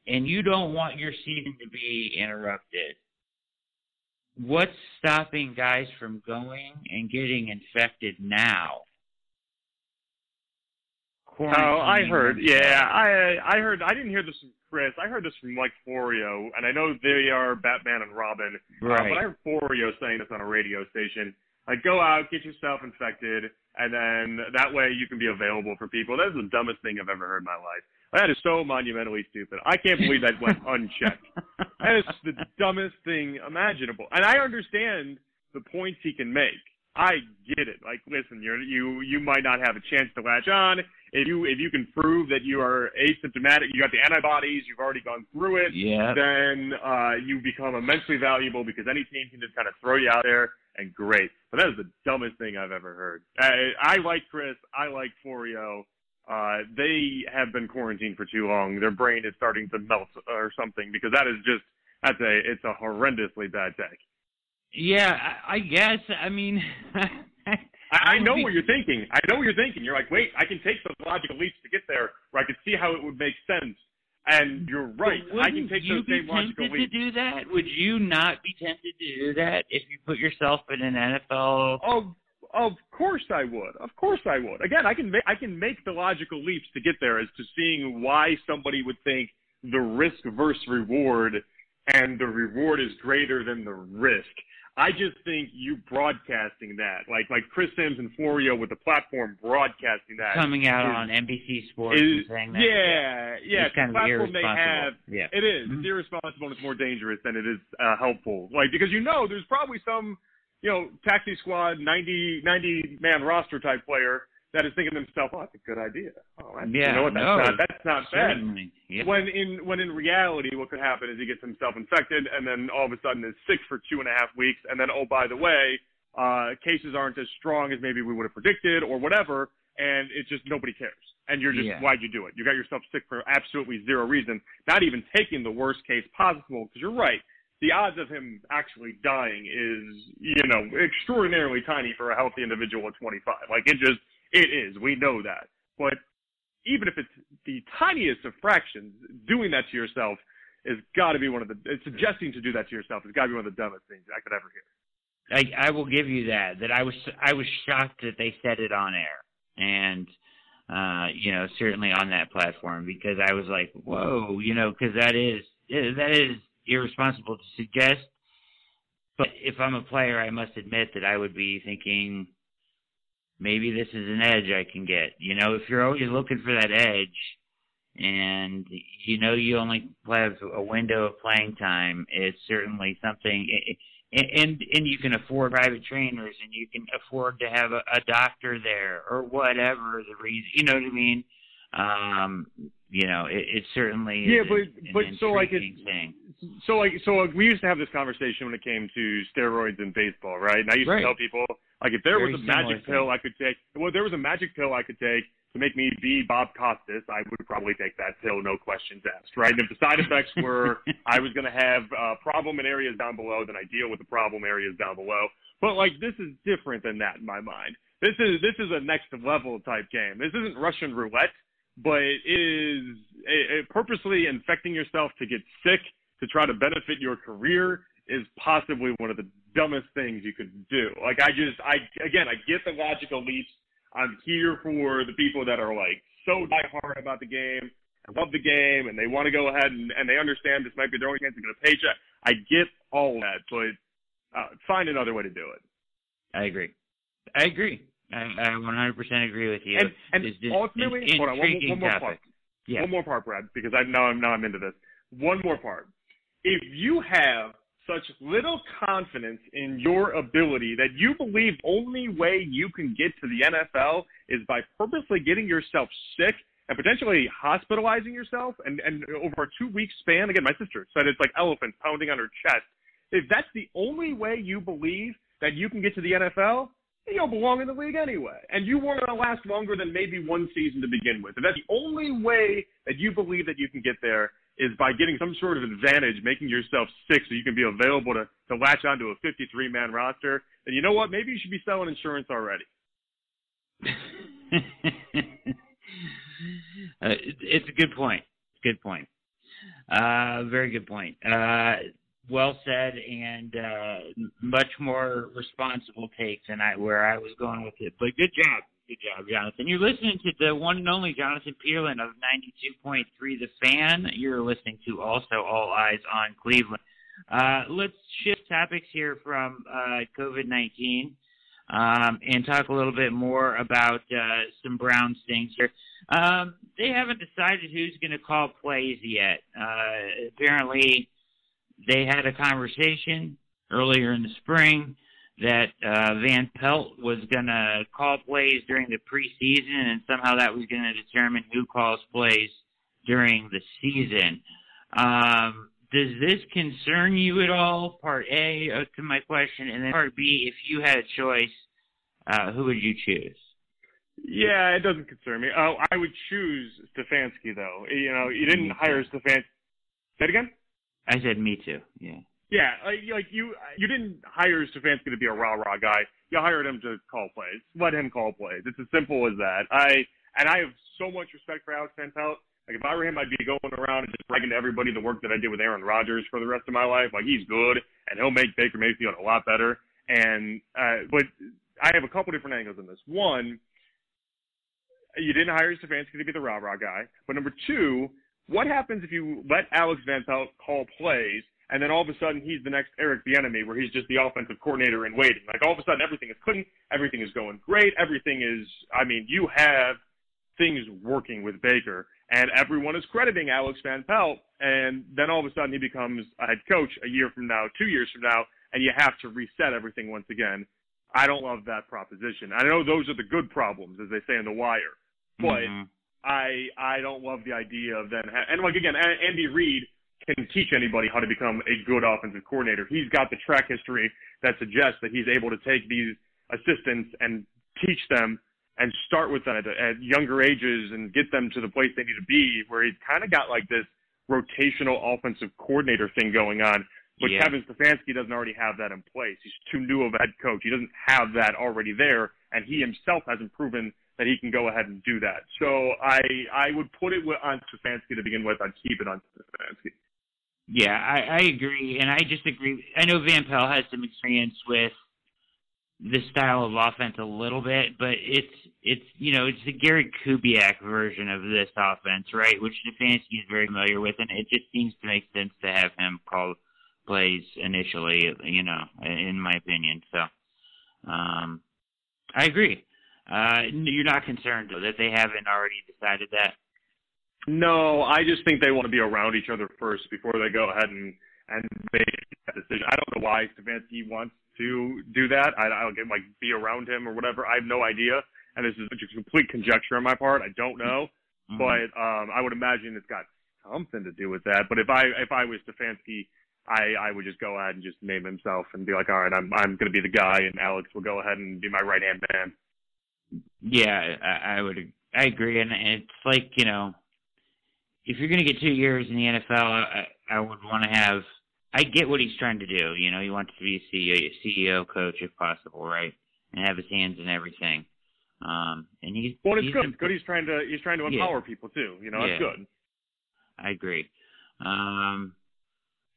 and you don't want your season to be interrupted, what's stopping guys from going and getting infected now? Oh, I heard. Yeah, I I heard. I didn't hear this from Chris. I heard this from Mike Florio, and I know they are Batman and Robin. Right. Uh, but I heard Florio saying this on a radio station. Like, go out, get yourself infected, and then that way you can be available for people. That is the dumbest thing I've ever heard in my life. That is so monumentally stupid. I can't believe that went unchecked. that is the dumbest thing imaginable. And I understand the points he can make. I get it. Like, listen, you're, you you might not have a chance to latch on if you if you can prove that you are asymptomatic, you got the antibodies, you've already gone through it, yeah. then uh, you become immensely valuable because any team can just kind of throw you out there and great. But that is the dumbest thing I've ever heard. I, I like Chris. I like Florio. Uh, they have been quarantined for too long. Their brain is starting to melt or something because that is just that's a it's a horrendously bad take. Yeah, I, I guess. I mean. I, I know what you're thinking. I know what you're thinking. You're like, wait, I can take those logical leaps to get there, where I can see how it would make sense. And you're right. I can take those same logical leaps. Would you to do that? Would you not be tempted to do that if you put yourself in an NFL? Oh, of course I would. Of course I would. Again, I can make I can make the logical leaps to get there as to seeing why somebody would think the risk versus reward and the reward is greater than the risk. I just think you broadcasting that, like like Chris Sims and Florio with the platform broadcasting that, coming out is, on NBC Sports is, and saying that, yeah, yeah, it's kind the platform they have, yeah. it is. Mm-hmm. It's irresponsible and it's more dangerous than it is uh, helpful. Like because you know there's probably some, you know, taxi squad 90 90 man roster type player that is thinking to himself, "Oh, that's a good idea." Oh, that's, yeah, you know what? That's no, not that's not bad. Yeah. When in when in reality, what could happen is he gets himself infected, and then all of a sudden is sick for two and a half weeks, and then oh by the way, uh, cases aren't as strong as maybe we would have predicted, or whatever, and it's just nobody cares, and you're just yeah. why'd you do it? You got yourself sick for absolutely zero reason, not even taking the worst case possible, because you're right. The odds of him actually dying is, you know, extraordinarily tiny for a healthy individual at 25. Like it just it is. We know that. But even if it's the tiniest of fractions, doing that to yourself has got to be one of the suggesting to do that to yourself has got to be one of the dumbest things I could ever hear. I, I will give you that. That I was I was shocked that they said it on air, and uh, you know, certainly on that platform because I was like, whoa, you know, because that is that is irresponsible to suggest. But if I'm a player, I must admit that I would be thinking maybe this is an edge I can get. You know, if you're always looking for that edge and you know you only have a window of playing time, it's certainly something and and, and you can afford private trainers and you can afford to have a, a doctor there or whatever the reason, you know what I mean? Um, you know, it, it certainly yeah, is but an, but an so like it, thing. so like so like, we used to have this conversation when it came to steroids in baseball, right? And I used Right. to tell people like if there Very was a magic thing. pill I could take, well, if there was a magic pill I could take to make me be Bob Costas, I would probably take that pill, no questions asked, right? And if the side effects were I was going to have uh, problem in areas down below, then I deal with the problem areas down below. But like this is different than that in my mind. This is this is a next level type game. This isn't Russian roulette, but it is it purposely infecting yourself to get sick to try to benefit your career is possibly one of the dumbest things you could do. Like I just I again I get the logical leaps. I'm here for the people that are like so diehard about the game and love the game and they want to go ahead and, and they understand this might be their only chance to get a paycheck. I get all that, but uh, find another way to do it. I agree. I agree. I, I 100% agree with you. And, and It's ultimately, an hold on, one, more- one more topic. part. Yeah. One more part, Brad, because I now I'm now I'm into this. One more part. If you have such little confidence in your ability that you believe only way you can get to the NFL is by purposely getting yourself sick and potentially hospitalizing yourself and, and over a two week span, again, my sister said it's like elephants pounding on her chest. If that's the only way you believe that you can get to the NFL, you don't belong in the league anyway. And you weren't going to last longer than maybe one season to begin with. If that's the only way that you believe that you can get there is by getting some sort of advantage, making yourself sick so you can be available to, to latch onto a 53 man roster, then you know what? Maybe you should be selling insurance already. uh, it- it's a good point. Good point. Uh, very good point. Uh, well said, and uh, much more responsible take than I where I was going with it. But good job, good job, Jonathan. You're listening to the one and only Jonathan Peterlin of 92.3 The Fan. You're listening to also All Eyes on Cleveland. Uh, let's shift topics here from uh, COVID-19 um, and talk a little bit more about uh, some Browns things here. Um, they haven't decided who's going to call plays yet. Uh, apparently, they had a conversation earlier in the spring that uh, Van Pelt was going to call plays during the preseason, and somehow that was going to determine who calls plays during the season. Um, does this concern you at all? Part A uh, to my question, and then part B, if you had a choice, uh, who would you choose? Yeah, it doesn't concern me. Oh, I would choose Stefanski though. You know, you didn't hire Stefanski. Say it again. I said me too. Yeah. Yeah, like, like you, you didn't hire Stefanski to be a rah rah guy. You hired him to call plays. Let him call plays. It's as simple as that. I and I have so much respect for Alex Van. Like if I were him, I'd be going around and just bragging to everybody the work that I did with Aaron Rodgers for the rest of my life. Like he's good, and he'll make Baker Mayfield a lot better. And uh, but I have a couple different angles on this. One, you didn't hire Stefanski to be the rah rah guy. But number two, what happens if you let Alex Van Pelt call plays and then all of a sudden he's the next Eric Bieniemy, where he's just the offensive coordinator in waiting? Like all of a sudden everything is clicking, everything is going great, everything is. I mean, you have things working with Baker, and everyone is crediting Alex Van Pelt, and then all of a sudden he becomes a head coach a year from now, two years from now, and you have to reset everything once again. I don't love that proposition. I know those are the good problems, as they say in The Wire, but Mhm. I I don't love the idea of then ha- and like again, Andy Reid can teach anybody how to become a good offensive coordinator. He's got the track history that suggests that he's able to take these assistants and teach them and start with them at, at younger ages and get them to the place they need to be. Where he's kind of got like this rotational offensive coordinator thing going on. But Yeah. Kevin Stefanski doesn't already have that in place. He's too new of a head coach. He doesn't have that already there, and he himself hasn't proven that he can go ahead and do that. So I I would put it on Stefanski to begin with. I'd keep it on Stefanski. Yeah, I, I agree, and I just agree. I know Van Pelt has some experience with this style of offense a little bit, but it's it's you know it's the Gary Kubiak version of this offense, right? Which Stefanski is very familiar with, and it just seems to make sense to have him call plays initially. You know, in my opinion. So, um, I agree. Uh, you're not concerned though, that they haven't already decided that. No, I just think they want to be around each other first before they go ahead and and make that decision. I don't know why Stefanski wants to do that. I, I don't get like be around him or whatever. I have no idea and this is just complete conjecture on my part. I don't know, mm-hmm. but um, I would imagine it's got something to do with that. But if I if I was Stefanski, I I would just go ahead and just name himself and be like, all right, I'm I'm going to be the guy, and Alex will go ahead and be my right hand man. Yeah, I, I would. I agree, and it's like you know, if you're going to get two years in the NFL, I, I would want to have. I get what he's trying to do. You know, he wants to be a CEO, CEO coach if possible, right, and have his hands in everything. Um, and he's well, it's he's good. It's good. He's trying to he's trying to empower yeah. people too. You know, yeah. it's good. I agree. Um,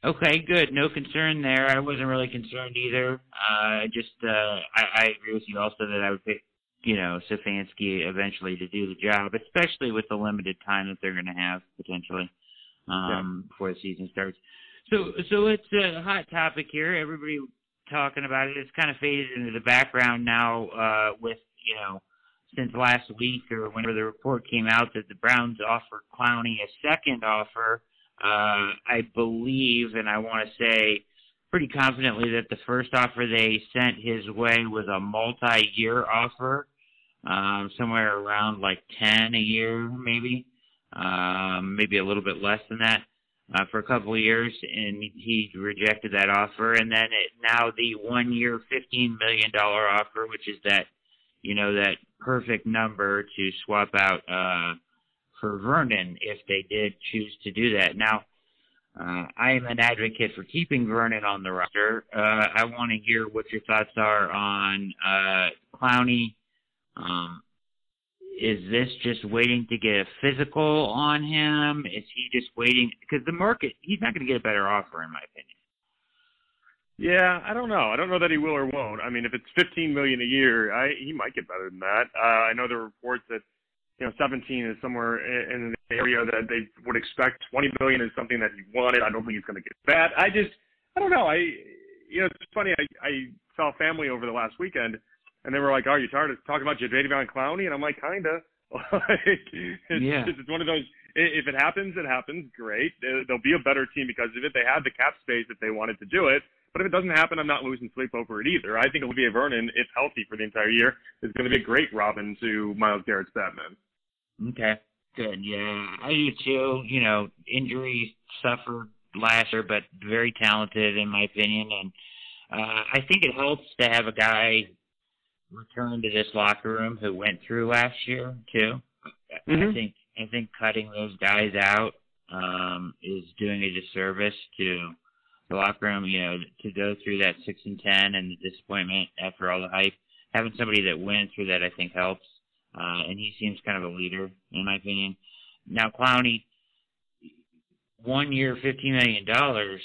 okay, good. No concern there. I wasn't really concerned either. Uh, just uh, I, I agree with you also that I would pick you know Stefanski eventually to do the job, especially with the limited time that they're going to have potentially um, yeah. before the season starts. So so it's a hot topic here. Everybody talking about it. It's kind of faded into the background now uh, with you know since last week or whenever the report came out that the Browns offered Clowney a second offer. Uh, I believe, and I want to say pretty confidently that the first offer they sent his way was a multi-year offer, um, somewhere around like ten a year, maybe, um, maybe a little bit less than that. Uh, for a couple of years, and he rejected that offer. And then it, now the one-year, fifteen million dollar offer, which is that you know, that perfect number to swap out uh, for Vernon if they did choose to do that. Now, uh, I am an advocate for keeping Vernon on the roster. Uh, I want to hear what your thoughts are on uh, Clowney. Um, is this just waiting to get a physical on him? Is he just waiting? Because the market, he's not going to get a better offer, in my opinion. Yeah, I don't know. I don't know that he will or won't. I mean, if it's 15 million a year, I he might get better than that. Uh, I know are reports that you know 17 is somewhere in the area that they would expect 20 billion is something that he wanted. I don't think he's going to get that. I just I don't know. I you know it's funny. I I saw family over the last weekend, and they were like, "Are you tired of talking about Jadeveon Clowney?" And I'm like, "Kinda." like, it's, yeah. it's one of those. If it happens, it happens. Great. They'll be a better team because of it. They had the cap space if they wanted to do it. But if it doesn't happen, I'm not losing sleep over it either. I think Olivier Vernon, if healthy for the entire year, is going to be a great Robin to Myles Garrett's Batman. Okay, good. Yeah, I do too. You know, injuries suffered last year, but very talented in my opinion, and uh, I think it helps to have a guy return to this locker room who went through last year too. Mm-hmm. I think I think cutting those guys out um, is doing a disservice to the locker room, you know, to go through that six and ten and the disappointment after all the hype, having somebody that went through that I think helps. Uh, and he seems kind of a leader, in my opinion. Now Clowney, one year, fifty million dollars,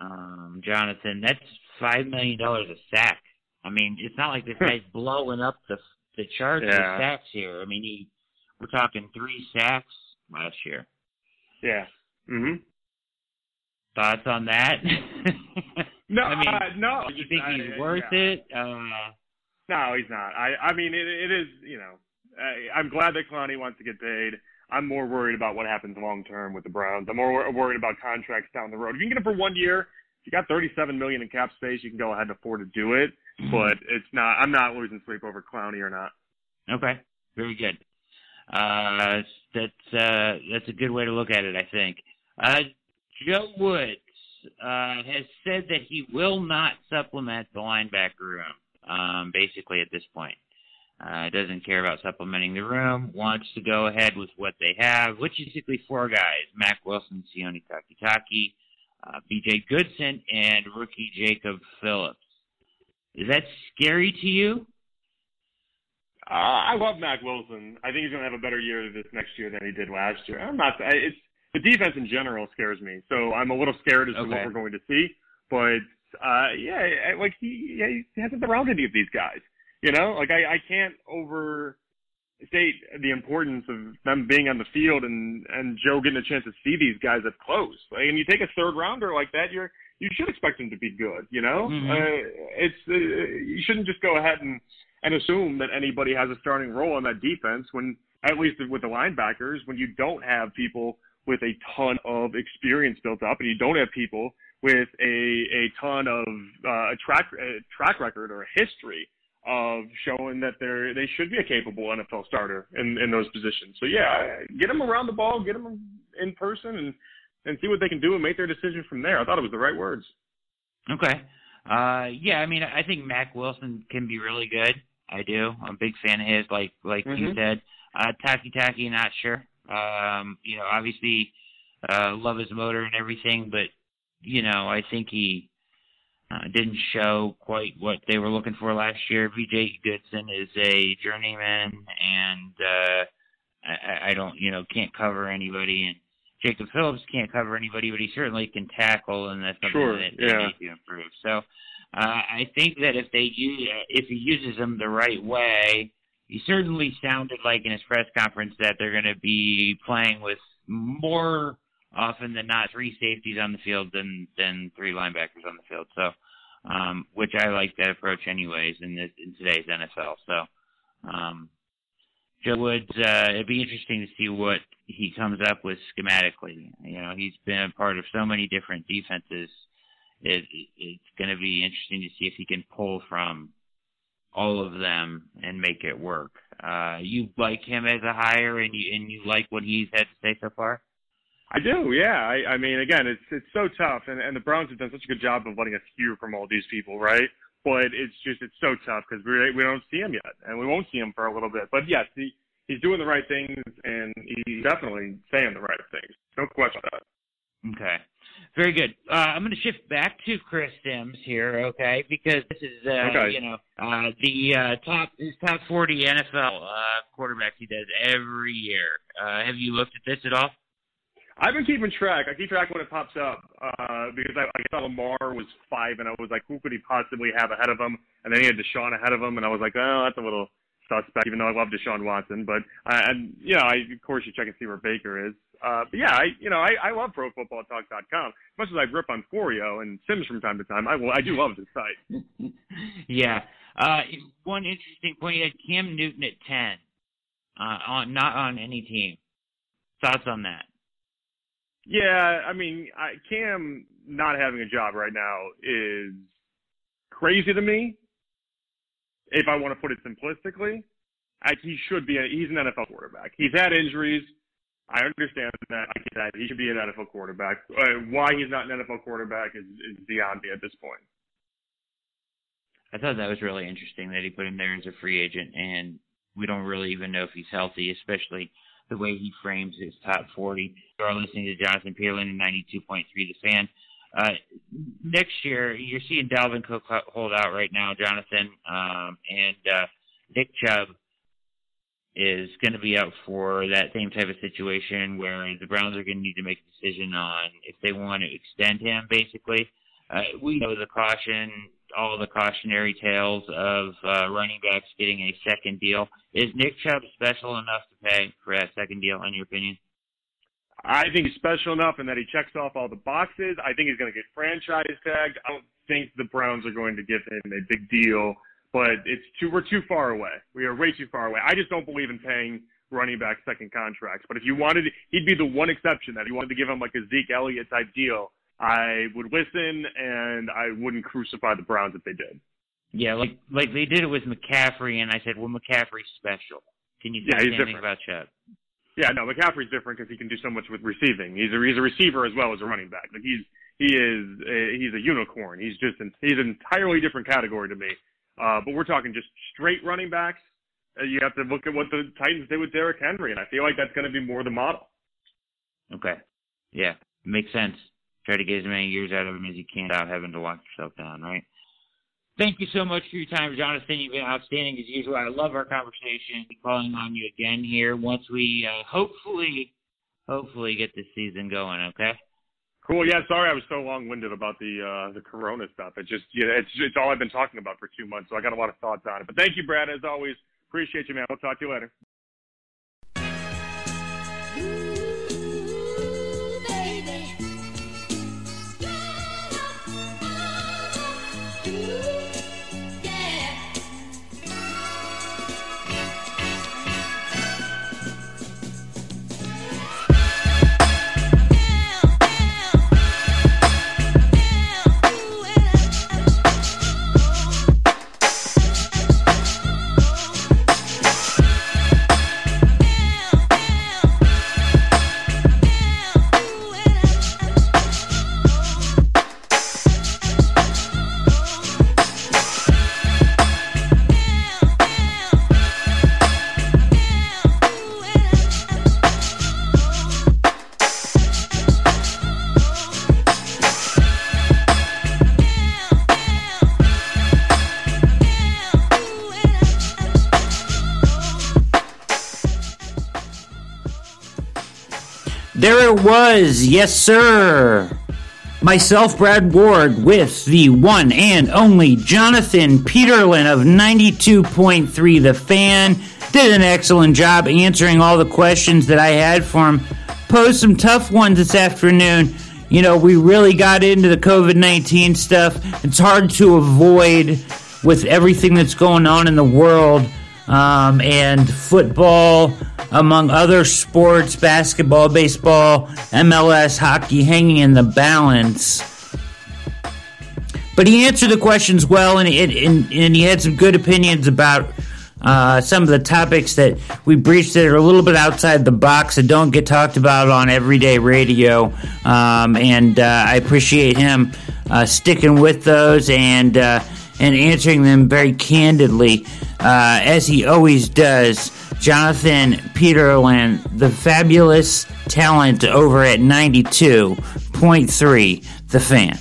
um, Jonathan. That's five million dollars a sack. I mean, it's not like this guy's blowing up the the charts yeah. with sacks here. I mean, he we're talking three sacks last year. Yeah. Mhm. Thoughts on that? no, I mean, uh, no. You think he's uh, worth yeah. it? Uh, no, he's not. I, I mean, it, it is. You know, I, I'm glad that Clowney wants to get paid. I'm more worried about what happens long term with the Browns. I'm more worried about contracts down the road. If you can get him for one year, if you got 37 million in cap space, you can go ahead and afford to do it. Mm-hmm. But it's not. I'm not losing sleep over Clowney or not. Okay, very good. Uh, that's uh, that's a good way to look at it. I think. Uh, Joe Woods uh, has said that he will not supplement the linebacker room. Um, basically, at this point, uh, doesn't care about supplementing the room. Wants to go ahead with what they have, which is basically four guys: Mack Wilson, Sione Takitaki, uh, B.J. Goodson, and rookie Jacob Phillips. Is that scary to you? Uh, I love Mack Wilson. I think he's going to have a better year this next year than he did last year. I'm not. It's the defense in general scares me. So I'm a little scared as okay. to what we're going to see. But uh, yeah, like he, yeah, he hasn't been around any of these guys. You know, like I, I can't overstate the importance of them being on the field and and Joe getting a chance to see these guys up close. Like, and you take a third rounder like that, you're you should expect him to be good. You know, Mhm. uh, it's uh, you shouldn't just go ahead and and assume that anybody has a starting role on that defense when at least with the linebackers when you don't have people with a ton of experience built up and you don't have people with a a ton of uh, a track a track record or a history of showing that they're they should be a capable NFL starter in in those positions. So yeah, get them around the ball, get them in person, and and see what they can do and make their decision from there. I thought it was the right words. Okay. Uh, yeah, I mean, I think Mack Wilson can be really good. I do. I'm a big fan of his, like like you Mhm. said. Uh, Takitaki, not sure. Um, you know, obviously, uh, love his motor and everything, but you know, I think he uh, didn't show quite what they were looking for last year. B.J. Goodson is a journeyman, and uh, I, I don't, you know, can't cover anybody, and Jacob Phillips can't cover anybody, but he certainly can tackle, and that's something Sure, that they yeah. need to improve. So uh, I think that if they use, if he uses them the right way, he certainly sounded like in his press conference that they're going to be playing with more often than not three safeties on the field than than three linebackers on the field. So, um, which I like that approach anyways in this in today's NFL. So, um, Joe Woods, uh, it'd be interesting to see what he comes up with schematically. You know, he's been a part of so many different defenses. It, it's going to be interesting to see if he can pull from all of them and make it work. Uh, you like him as a hire, and you and you like what he's had to say so far. I do, yeah. I, I mean, again, it's it's so tough, and, and the Browns have done such a good job of letting us hear from all these people, right? But it's just it's so tough because we we don't see him yet, and we won't see him for a little bit. But yes, he he's doing the right things, and he's definitely saying the right things. No question about that. Okay. Very good. Uh, I'm going to shift back to Chris Sims here, okay? Because this is, uh, Okay. you know, uh, the uh, top his top 40 NFL uh, quarterbacks he does every year. Uh, have you looked at this at all? I've been keeping track. I keep track when it pops up uh, because I, I saw Lamar was five, and I was like, who could he possibly have ahead of him? And then he had Deshaun ahead of him, and I was like, oh, that's a little suspect. Even though I love Deshaun Watson, but uh, and you know, I of course you check and see where Baker is. Uh, but yeah, I you know I, I love ProFootballTalk.com. As much as I rip on Florio and Sims from time to time, I will I do love this site. yeah. Uh, one interesting point: you had Cam Newton at 10, uh, on not on any team. Thoughts on that? Yeah, I mean, I, Cam not having a job right now is crazy to me. If I want to put it simplistically, I, he should be. A, he's an NFL quarterback. He's had injuries. I understand that. I get that. He should be an NFL quarterback. Uh, why he's not an NFL quarterback is, is beyond me at this point. I thought that was really interesting that he put him there as a free agent, and we don't really even know if he's healthy, especially the way he frames his top 40. You are listening to Jonathan Peterlin in 92.3 The Fan. Uh, next year, you're seeing Dalvin Cook hold out right now, Jonathan, um, and uh, Nick Chubb is going to be out for that same type of situation where the Browns are going to need to make a decision on if they want to extend him, basically. Uh, we know the caution, all the cautionary tales of uh, running backs getting a second deal. Is Nick Chubb special enough to pay for that second deal, in your opinion? I think he's special enough in that he checks off all the boxes. I think he's going to get franchise tagged. I don't think the Browns are going to give him a big deal, but it's too we're too far away. We are way too far away. I just don't believe in paying running back second contracts. But if you wanted, he'd be the one exception that you wanted to give him like a Zeke Elliott type deal. I would listen, and I wouldn't crucify the Browns if they did. Yeah, like like they did it with McCaffrey, and I said, well, McCaffrey's special. Can you say Yeah, he's anything different. about Chubb? Yeah, no, McCaffrey's different because he can do so much with receiving. He's a he's a receiver as well as a running back. Like he's he is a, he's a unicorn. He's just an, he's an entirely different category to me. Uh, but we're talking just straight running backs. Uh, you have to look at what the Titans did with Derrick Henry, and I feel like that's going to be more the model. Okay. Yeah, makes sense. Try to get as many years out of him as you can without having to lock yourself down, right? Thank you so much for your time, Jonathan. You've been outstanding as usual. I love our conversation. Be calling on you again here once we uh, hopefully, hopefully get this season going. Okay. Cool. Yeah. Sorry, I was so long-winded about the uh, the Corona stuff. It just yeah, it's it's all I've been talking about for two months, so I got a lot of thoughts on it. But thank you, Brad, as always. Appreciate you, man. We'll talk to you later. Was, yes, sir. Myself, Brad Ward, with the one and only Jonathan Peterlin of 92.3 The Fan. Did an excellent job answering all the questions that I had for him. Posed some tough ones this afternoon. You know, we really got into the COVID 19 stuff. It's hard to avoid with everything that's going on in the world um, and football, among other sports, basketball, baseball, MLS, hockey, hanging in the balance. But he answered the questions well, and, and, and he had some good opinions about uh, some of the topics that we breached that are a little bit outside the box that don't get talked about on everyday radio. Um, and uh, I appreciate him uh, sticking with those and uh, and answering them very candidly, uh, as he always does. Jonathan Peterlin, the fabulous talent over at 92.3, The Fan.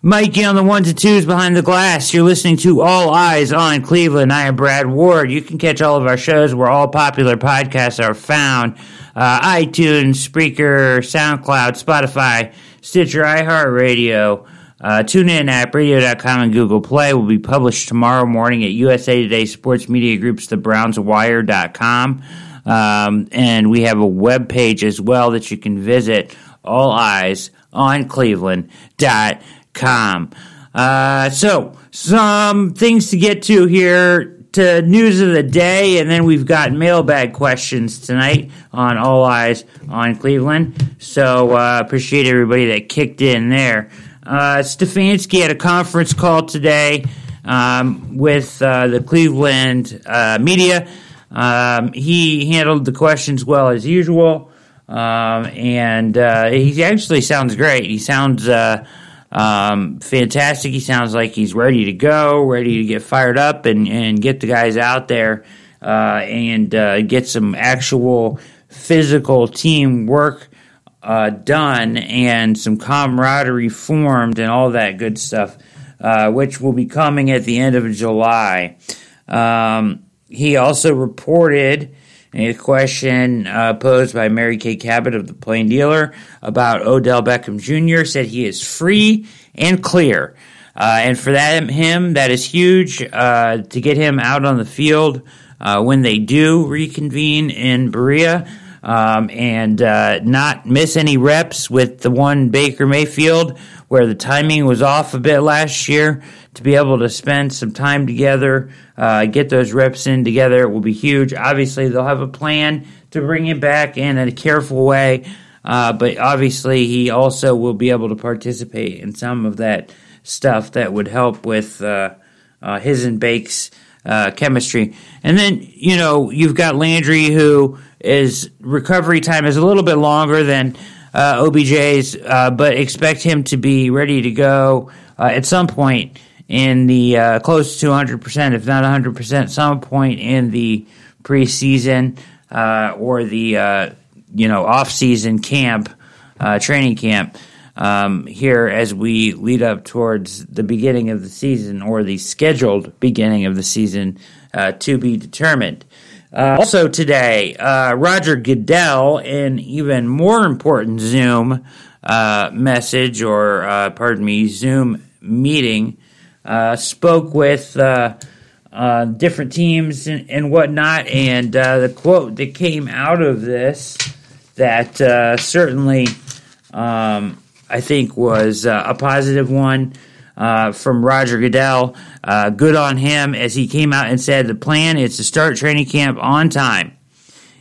Mikey on the ones and twos behind the glass. You're listening to All Eyes on Cleveland. I am Brad Ward. You can catch all of our shows where all popular podcasts are found uh, iTunes, Spreaker, SoundCloud, Spotify, Stitcher, iHeartRadio, uh, TuneIn app, radio.com, and Google Play will be published tomorrow morning at USA Today Sports Media Group's TheBrownsWire.com. Um, and we have a web page as well that you can visit, all eyes on Cleveland.com. Uh, so, some things to get to here to news of the day, and then we've got mailbag questions tonight on All Eyes on Cleveland. So uh, appreciate everybody that kicked in there. Uh, Stefanski had a conference call today um, with uh, the Cleveland uh, media. Um, he handled the questions well as usual, um, and uh, he actually sounds great. He sounds uh, um, fantastic. He sounds like he's ready to go, ready to get fired up and, and get the guys out there uh, and get some actual physical team work uh, done and some camaraderie formed and all that good stuff, uh, which will be coming at the end of July. Um, he also reported a question uh, posed by Mary Kay Cabot of the Plain Dealer about Odell Beckham Jr. said he is free and clear. Uh, and for that him, that is huge uh, to get him out on the field uh, when they do reconvene in Berea um, and uh, not miss any reps with the one Baker Mayfield where the timing was off a bit last year. To be able to spend some time together, uh, get those reps in together, it will be huge. Obviously, they'll have a plan to bring him back in a careful way, uh, but obviously, he also will be able to participate in some of that stuff that would help with uh, uh, his and Bake's uh, chemistry. And then, you know, you've got Landry, who is recovery time is a little bit longer than uh, OBJ's, uh, but expect him to be ready to go uh, at some point in the uh, close to 100%, if not 100%, some point in the preseason uh, or the uh, you know off-season camp, training camp. Um, here as we lead up towards the beginning of the season or the scheduled beginning of the season to be determined. Uh, also today, uh, Roger Goodell, in even more important Zoom uh, message or, uh, pardon me, Zoom meeting, uh, spoke with uh, different teams and, and whatnot. And the quote that came out of this that certainly um, I think was a positive one uh, from Roger Goodell. Uh, good on him as he came out and said the plan is to start training camp on time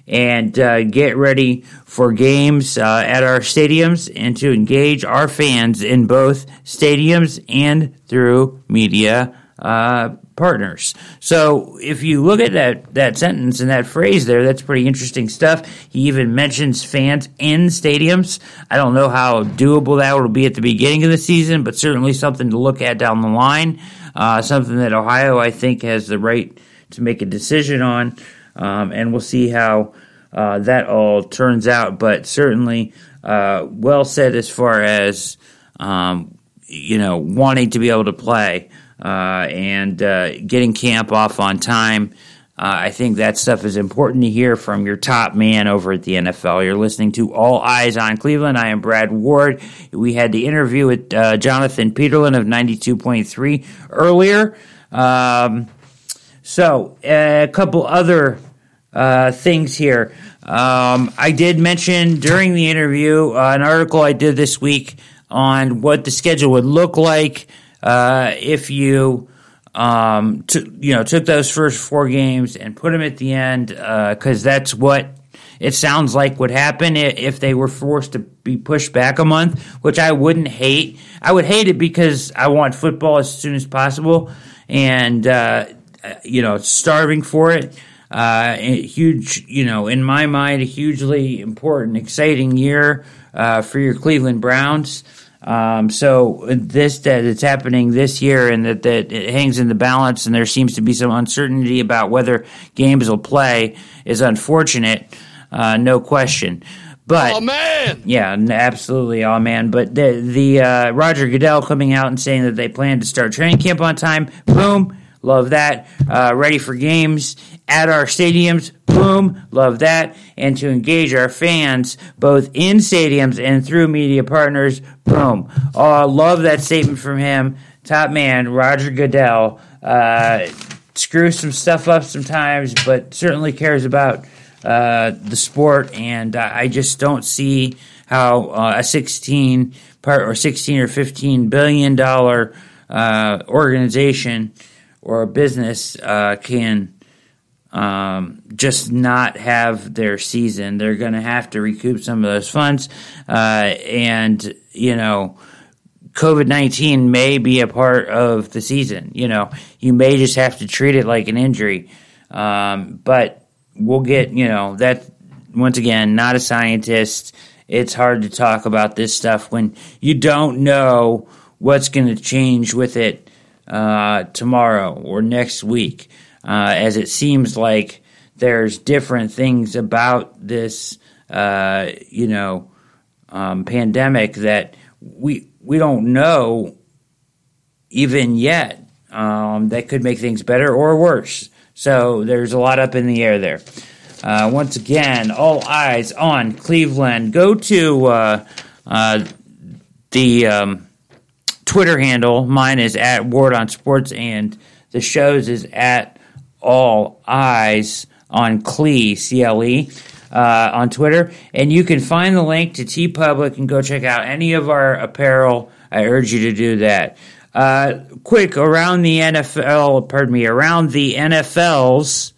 and uh, get ready for games uh, at our stadiums and to engage our fans in both stadiums and through media uh, partners. So if you look at that that sentence and that phrase there, that's pretty interesting stuff. He even mentions fans in stadiums. I don't know how doable that will be at the beginning of the season, but certainly something to look at down the line. Uh, something that Ohio, I think, has the right to make a decision on, um, and we'll see how uh, that all turns out. But certainly, uh, well said as far as um, you know wanting to be able to play and uh, getting camp off on time Uh, I think that stuff is important to hear from your top man over at the NFL. You're listening to All Eyes on Cleveland. I am Brad Ward. We had the interview with uh, Jonathan Peterlin of 92.3 earlier. Um, so, a couple other uh, things here. Um, I did mention during the interview uh, an article I did this week on what the schedule would look like uh, if you um, you know took those first four games and put them at the end because uh, that's what it sounds like would happen if they were forced to be pushed back a month, which I wouldn't hate. I would hate it because I want football as soon as possible, and uh, you know, starving for it. Uh, huge, you know, in my mind, a hugely important, exciting year uh, for your Cleveland Browns. Um, so this that it's happening this year, and that, that it hangs in the balance, and there seems to be some uncertainty about whether games will play is unfortunate, uh, no question. But oh man, yeah, absolutely, oh man. But the the uh, Roger Goodell coming out and saying that they plan to start training camp on time, boom, love that. Uh, ready for games at our stadiums. Boom, love that. And to engage our fans both in stadiums and through media partners. Boom. Oh, I love that statement from him. Top man, Roger Goodell. Uh, screws some stuff up sometimes, but certainly cares about uh, the sport. And uh, I just don't see how uh, a 16 part or 16 or 15 billion dollar uh, organization or business uh, can um, just not have their season. They're going to have to recoup some of those funds. Uh, and, you know, COVID 19 may be a part of the season. You know, you may just have to treat it like an injury. Um, but we'll get, you know, that once again, not a scientist. It's hard to talk about this stuff when you don't know what's going to change with it uh, tomorrow or next week uh, as it seems like there's different things about this, uh, you know, um, pandemic that we we don't know even yet um, that could make things better or worse. So there's a lot up in the air there. Uh, once again, all eyes on Cleveland. Go to uh, uh, the um, Twitter handle. Mine is at Ward on Sports, and the show's is at all eyes on Clee, C-L-E, uh, on Twitter. And you can find the link to TeePublic and go check out any of our apparel. I urge you to do that. Uh, quick, around the NFL, pardon me, around the NFL's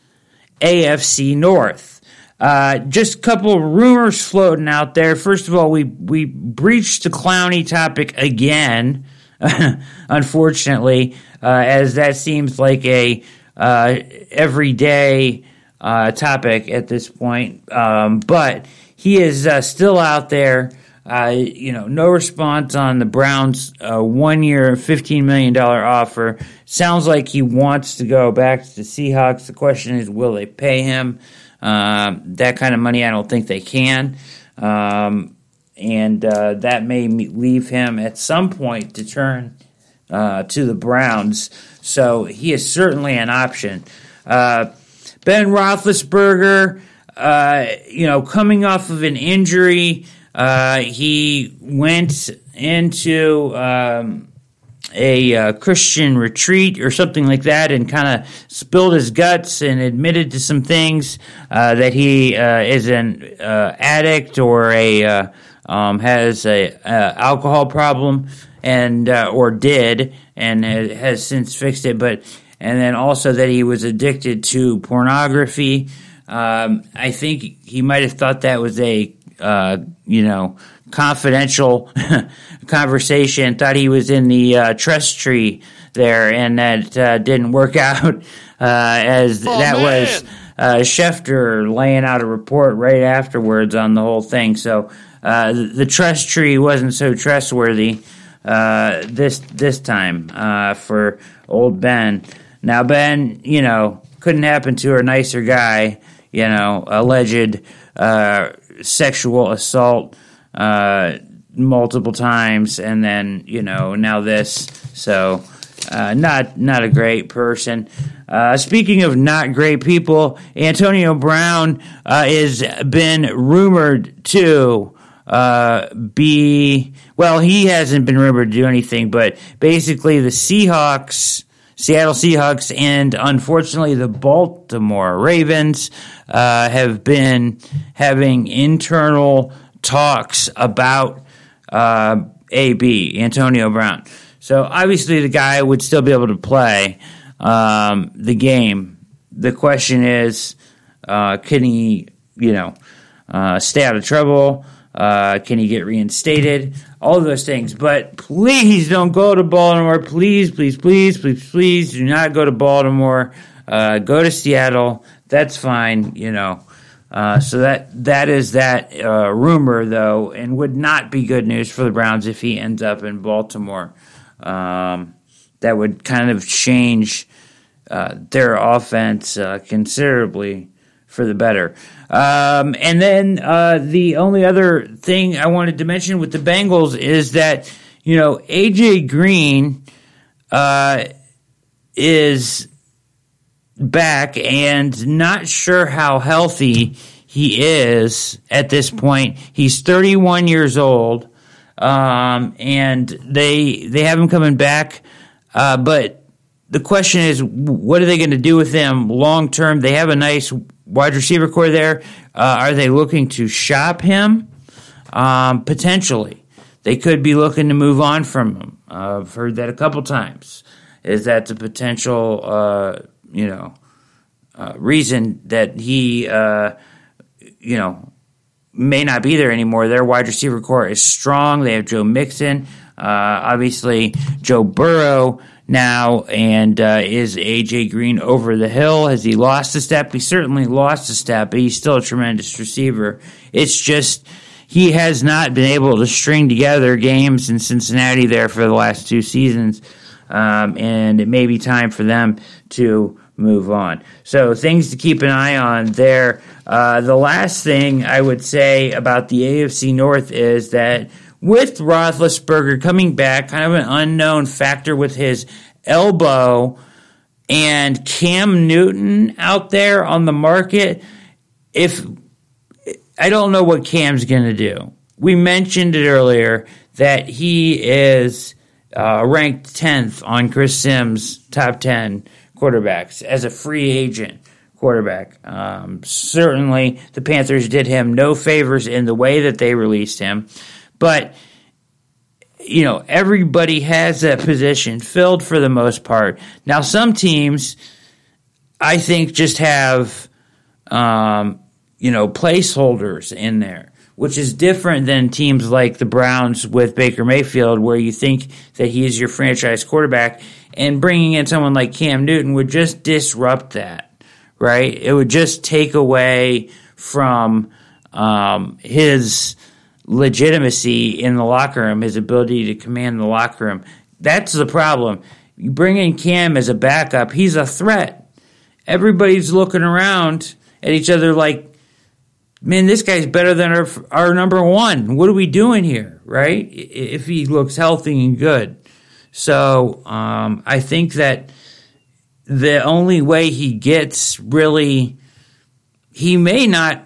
AFC North. Uh, just a couple of rumors floating out there. First of all, we we breached the Clowney topic again, unfortunately, uh, as that seems like a uh, everyday uh, topic at this point. Um, but he is uh, still out there. Uh, you know, no response on the Browns' uh, one-year, $15 million offer. Sounds like he wants to go back to the Seahawks. The question is, will they pay him um, that kind of money? I don't think they can. Um, and uh, that may leave him at some point to turn uh, to the Browns. So he is certainly an option. Uh, ben Roethlisberger, uh, you know, coming off of an injury, uh, he went into um, a uh, Christian retreat or something like that and kind of spilled his guts and admitted to some things uh, that he is an addict or a um, has a, a alcohol problem and or did and has since fixed it. But and then also that he was addicted to pornography. Um, I think he might have thought that was a uh, you know confidential conversation. Thought he was in the uh, trust tree there, and that uh, didn't work out uh, as oh, that man. was. Uh, Schefter laying out a report right afterwards on the whole thing. So uh, the trust tree wasn't so trustworthy. Uh, this this time uh, for old Ben. Now Ben, you know, couldn't happen to a nicer guy. You know, alleged uh, sexual assault uh, multiple times, and then you know now this. So uh, not not a great person. Uh, speaking of not great people, Antonio Brown uh, has been rumored to uh, be well. He hasn't been rumored to do anything, but basically the Seahawks, Seattle Seahawks, and unfortunately the Baltimore Ravens uh, have been having internal talks about uh, AB Antonio Brown. So obviously the guy would still be able to play um, the game. The question is, uh, can he, you know, uh, stay out of trouble? Uh, can he get reinstated? All of those things. But please don't go to Baltimore. Please, please, please, please, please do not go to Baltimore. Uh, go to Seattle. That's fine, you know. Uh, so that that is that uh, rumor, though, and would not be good news for the Browns if he ends up in Baltimore. Um, that would kind of change uh, their offense uh, considerably for the better. Um, and then uh, the only other thing I wanted to mention with the Bengals is that you know AJ Green uh, is back and not sure how healthy he is at this point. He's 31 years old, um, and they they have him coming back, uh, but the question is, what are they going to do with him long term? They have a nice wide receiver corps there. Uh, are they looking to shop him? Um, potentially, they could be looking to move on from him. Uh, I've heard that a couple times. Is that the potential? Uh, you know, uh, reason that he, uh, you know, may not be there anymore. Their wide receiver corps is strong. They have Joe Mixon, uh, obviously Joe Burrow now, and uh, is AJ Green over the hill? Has he lost a step? He certainly lost a step, but he's still a tremendous receiver. It's just he has not been able to string together games in Cincinnati there for the last two seasons, um, and it may be time for them to move on. So things to keep an eye on there. Uh, the last thing I would say about the AFC North is that with Roethlisberger coming back, kind of an unknown factor with his elbow, and Cam Newton out there on the market, if I don't know what Cam's going to do. We mentioned it earlier that he is uh, ranked 10th on Chris Sims' top 10 quarterbacks as a free agent quarterback. Um, certainly, the Panthers did him no favors in the way that they released him, but you know everybody has that position filled for the most part. Now, some teams, I think, just have um, you know placeholders in there. Which is different than teams like the Browns with Baker Mayfield, where you think that he is your franchise quarterback, and bringing in someone like Cam Newton would just disrupt that, right? It would just take away from um, his legitimacy in the locker room, his ability to command the locker room. That's the problem. You bring in Cam as a backup, he's a threat. Everybody's looking around at each other like, man, this guy's better than our, our number one. What are we doing here, right? If he looks healthy and good. So um, I think that the only way he gets really, he may not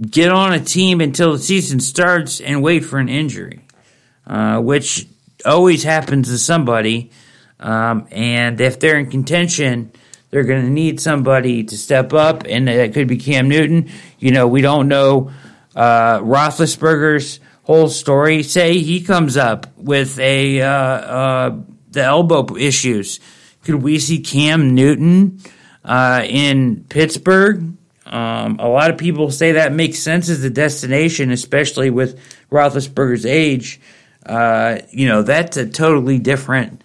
get on a team until the season starts and wait for an injury, uh, which always happens to somebody. Um, and if they're in contention, they're going to need somebody to step up, and that could be Cam Newton. You know, we don't know uh, Roethlisberger's whole story. Say he comes up with a uh, uh, the elbow issues. Could we see Cam Newton uh, in Pittsburgh? Um, a lot of people say that makes sense as a destination, especially with Roethlisberger's age. Uh, you know, that's a totally different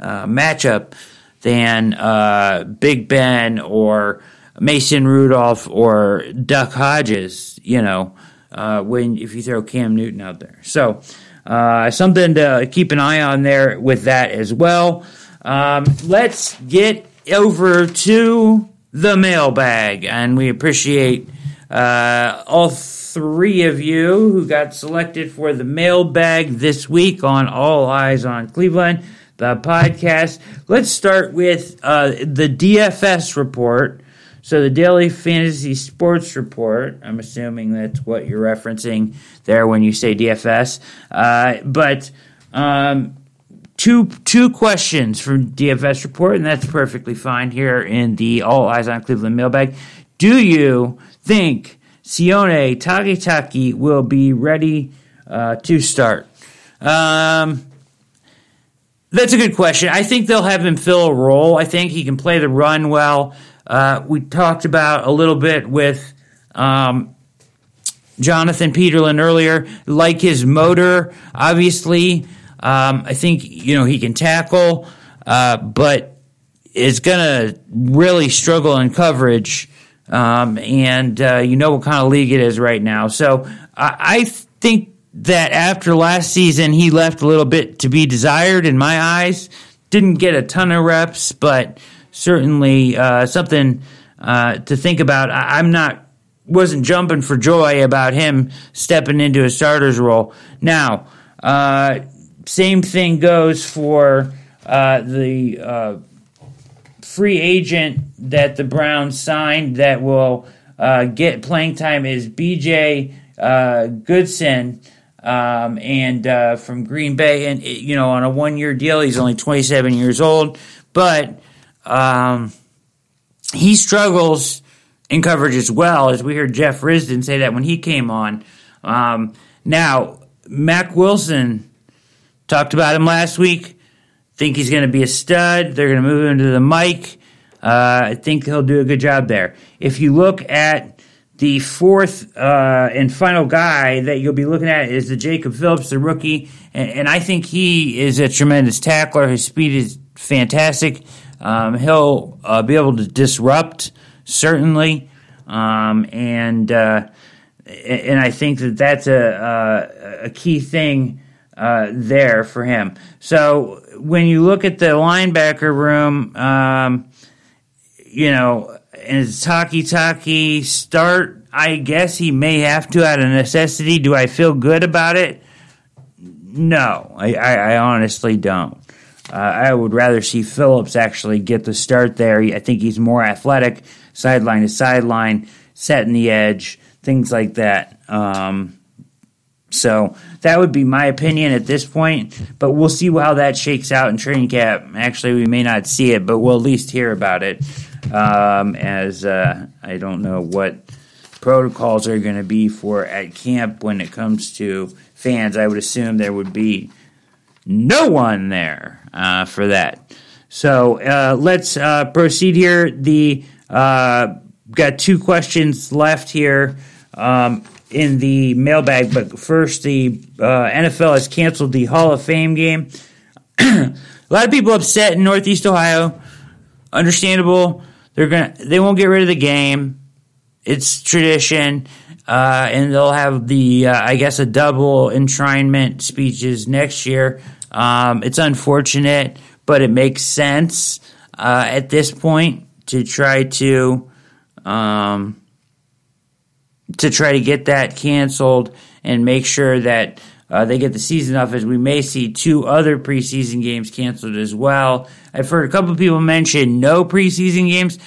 uh, matchup than uh, Big Ben or Mason Rudolph or Duck Hodges. You know, uh, when if you throw Cam Newton out there. So uh, something to keep an eye on there with that as well. Um, let's get over to the mailbag, and we appreciate uh, all three of you who got selected for the mailbag this week on All Eyes on Cleveland. the podcast. Let's start with uh, the DFS report. So, the Daily Fantasy Sports Report, I'm assuming that's what you're referencing there when you say DFS. Uh, but um, two two questions from DFS report, and that's perfectly fine here in the All Eyes on Cleveland mailbag. Do you think Sione Takitaki will be ready uh, to start? Um, that's a good question. I think they'll have him fill a role. I think he can play the run well. Uh, we talked about a little bit with um, Jonathan Peterlin earlier, like his motor, obviously. Um, I think you know he can tackle, uh, but is going to really struggle in coverage. Um, and uh, you know what kind of league it is right now. So I, I think that after last season, he left a little bit to be desired in my eyes. Didn't get a ton of reps, but certainly uh, something uh, to think about. I, am not wasn't jumping for joy about him stepping into a starter's role. Now, uh, same thing goes for uh, the uh, free agent that the Browns signed that will uh, get playing time is B.J. Uh, Goodson. Um, and uh, from Green Bay, and you know, on a one-year deal, he's only 27 years old, but um, he struggles in coverage as well, as we heard Jeff Risdon say that when he came on. Um, now, Mack Wilson Talked about him last week. Think he's going to be a stud. They're going to move him to the mic. Uh, I think he'll do a good job there. If you look at the fourth uh, and final guy that you'll be looking at is the Jacob Phillips, the rookie, and, and I think he is a tremendous tackler. His speed is fantastic. Um, he'll uh, be able to disrupt certainly, um, and uh, and I think that that's a, a, a key thing uh, there for him. So when you look at the linebacker room, um, you know, is Takitaki start? I guess he may have to out of necessity. Do I feel good about it? No, I, I, I honestly don't. Uh, I would rather see Phillips actually get the start there. I think he's more athletic, sideline to sideline, setting the edge, things like that. Um, so that would be my opinion at this point. But we'll see how that shakes out in training camp. Actually, we may not see it, but we'll at least hear about it. Um, as uh, I don't know what protocols are going to be for at camp when it comes to fans. I would assume there would be no one there uh, for that. So uh, let's uh, proceed here. The uh, got two questions left here. Um, in the mailbag. But first, the uh, NFL has canceled the Hall of Fame game. a lot of people upset in Northeast Ohio. Understandable. They're gonna. They won't get rid of the game. It's tradition. Uh, and they'll have the, uh, I guess, a double enshrinement speeches next year. Um, it's unfortunate, but it makes sense uh, at this point to try to um, to try to get that canceled and make sure that uh, they get the season off, as we may see two other preseason games canceled as well. I've heard a couple of people mention no preseason games.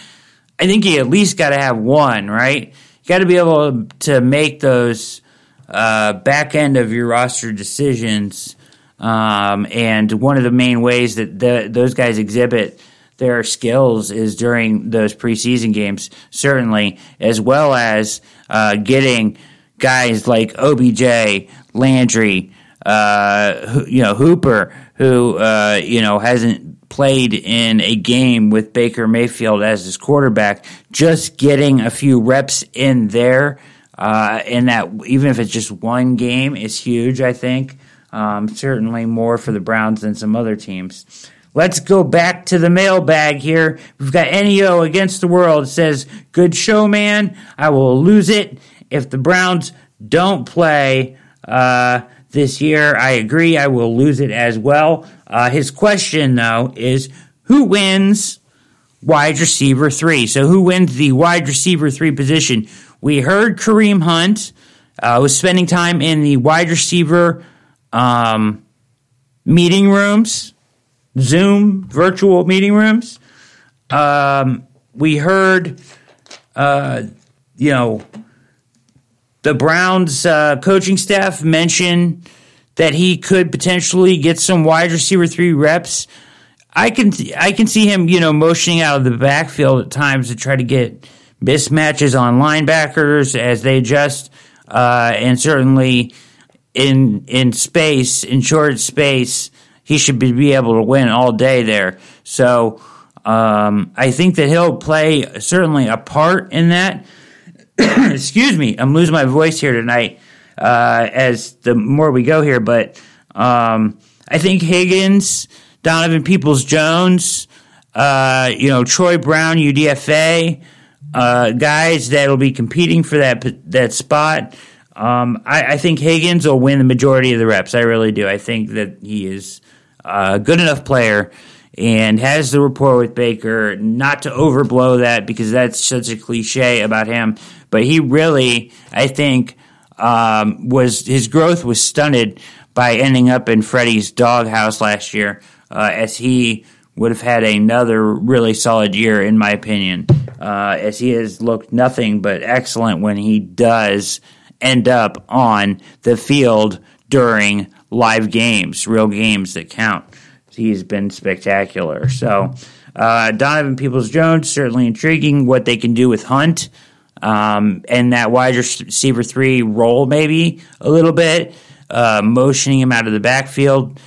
I think you at least got to have one, right? You got to be able to make those uh, back end of your roster decisions. Um, and one of the main ways that the, those guys exhibit their skills is during those preseason games, certainly, as well as uh, getting guys like OBJ, Landry, uh, you know Hooper, who uh, you know hasn't played in a game with Baker Mayfield as his quarterback, just getting a few reps in there, uh, in that even if it's just one game, is huge. I think um, certainly more for the Browns than some other teams. Let's go back to the mailbag here. We've got NEO against the world. It says, Good show, man. I will lose it if the Browns don't play uh, this year. I agree. I will lose it as well. Uh, his question, though, is who wins wide receiver three? So, who wins the wide receiver three position? We heard Kareem Hunt uh, was spending time in the wide receiver um, meeting rooms Zoom virtual meeting rooms. Um, we heard, uh, you know, the Browns uh, coaching staff mention that he could potentially get some wide receiver three reps. I can I can see him, you know, motioning out of the backfield at times to try to get mismatches on linebackers as they adjust, uh, and certainly in in space, in short space, he should be, able to win all day there. So um, I think that he'll play certainly a part in that. Excuse me, I'm losing my voice here tonight uh, as the more we go here, but um, I think Higgins, Donovan Peoples Jones, uh, you know Troy Brown, UDFA, uh, guys that'll be competing for that that spot. Um, I, I, think Higgins will win the majority of the reps. I really do. I think that he is a good enough player and has the rapport with Baker. Not to overblow that because that's such a cliche about him, but he really, I think, um, was his growth was stunted by ending up in Freddie's doghouse last year, uh, as he would have had another really solid year, in my opinion, uh, as he has looked nothing but excellent when he does end up on the field during live games, real games that count. He's been spectacular. So, uh, Donovan Peoples Jones, certainly intriguing what they can do with Hunt um, and that wide receiver three role, maybe a little bit, uh, motioning him out of the backfield,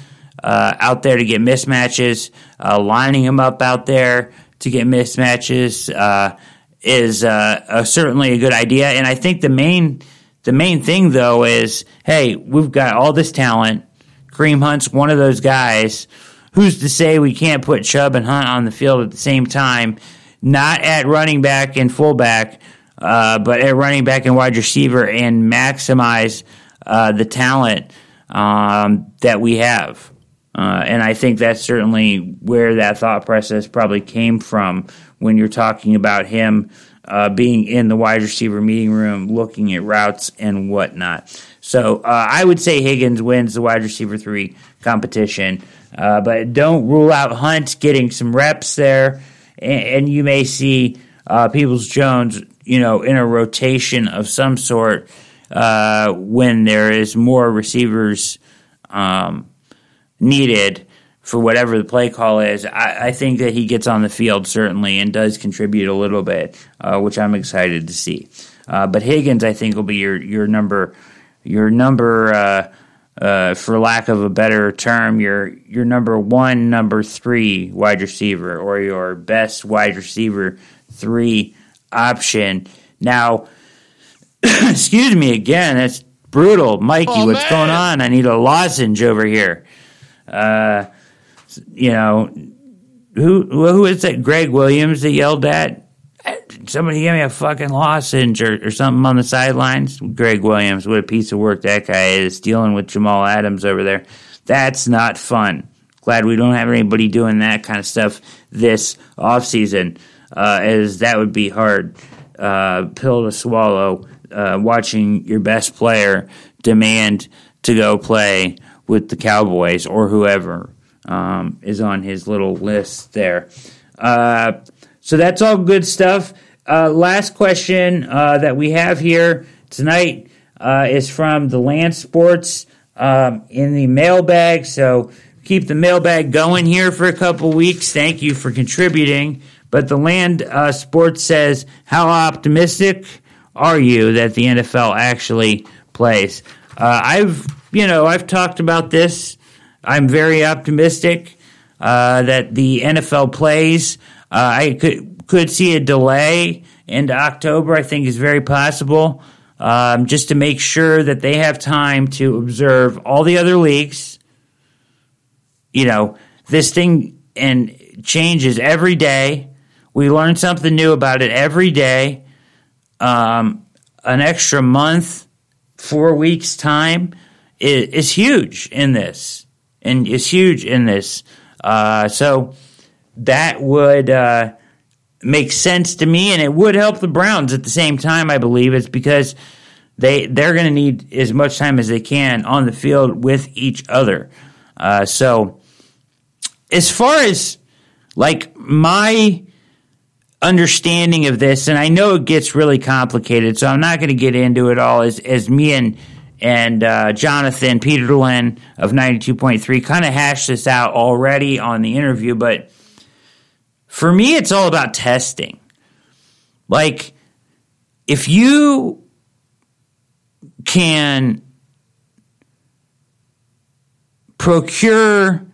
uh, out there to get mismatches, uh, lining him up out there to get mismatches uh, is uh, certainly a good idea. And I think the main the main thing, though, is hey, we've got all this talent. Kareem Hunt's one of those guys. Who's to say we can't put Chubb and Hunt on the field at the same time? Not at running back and fullback, uh, but at running back and wide receiver and maximize uh, the talent um, that we have. Uh, and I think that's certainly where that thought process probably came from when you're talking about him uh, being in the wide receiver meeting room, looking at routes and whatnot. So uh, I would say Higgins wins the wide receiver three competition, uh, but don't rule out Hunt getting some reps there, and, and you may see uh, Peoples Jones, you know, in a rotation of some sort uh, when there is more receivers um, needed for whatever the play call is, I, I, think that he gets on the field certainly and does contribute a little bit, uh, which I'm excited to see. Uh, but Higgins, I think, will be your your number your number uh, uh for lack of a better term, your your number one, number three wide receiver, or your best wide receiver three option. Now, excuse me again, that's brutal, Mikey. Oh, what's man. going on? I need a lozenge over here. Uh, you know, who who is that? Gregg Williams that yelled at somebody give me a fucking lozenge or, or something on the sidelines. Gregg Williams, what a piece of work that guy is dealing with Jamal Adams over there. That's not fun. Glad we don't have anybody doing that kind of stuff this off season, uh, as that would be hard uh, pill to swallow. Uh, watching your best player demand to go play with the Cowboys or whoever um, is on his little list there. Uh, so that's all good stuff. Uh, last question uh, that we have here tonight uh, is from the Land Sports um, in the mailbag. So keep the mailbag going here for a couple weeks. Thank you for contributing. But the Land uh, Sports says, How optimistic are you that the NFL actually plays? Uh, I've, you know, I've talked about this I'm very optimistic uh, that the NFL plays. Uh, I could could see a delay into October. I think is very possible, um, just to make sure that they have time to observe all the other leagues. You know, this thing and changes every day. We learn something new about it every day. Um, an extra month, four weeks time is, is huge in this and is huge in this. Uh, so that would uh, make sense to me, and it would help the Browns at the same time. I believe it's because they they're going to need as much time as they can on the field with each other. Uh, so as far as like my understanding of this, and I know it gets really complicated, so I'm not going to get into it all. As as me and and uh, Jonathan Peterlin of 92.3 kind of hashed this out already on the interview, but for me, it's all about testing. Like, if you can procure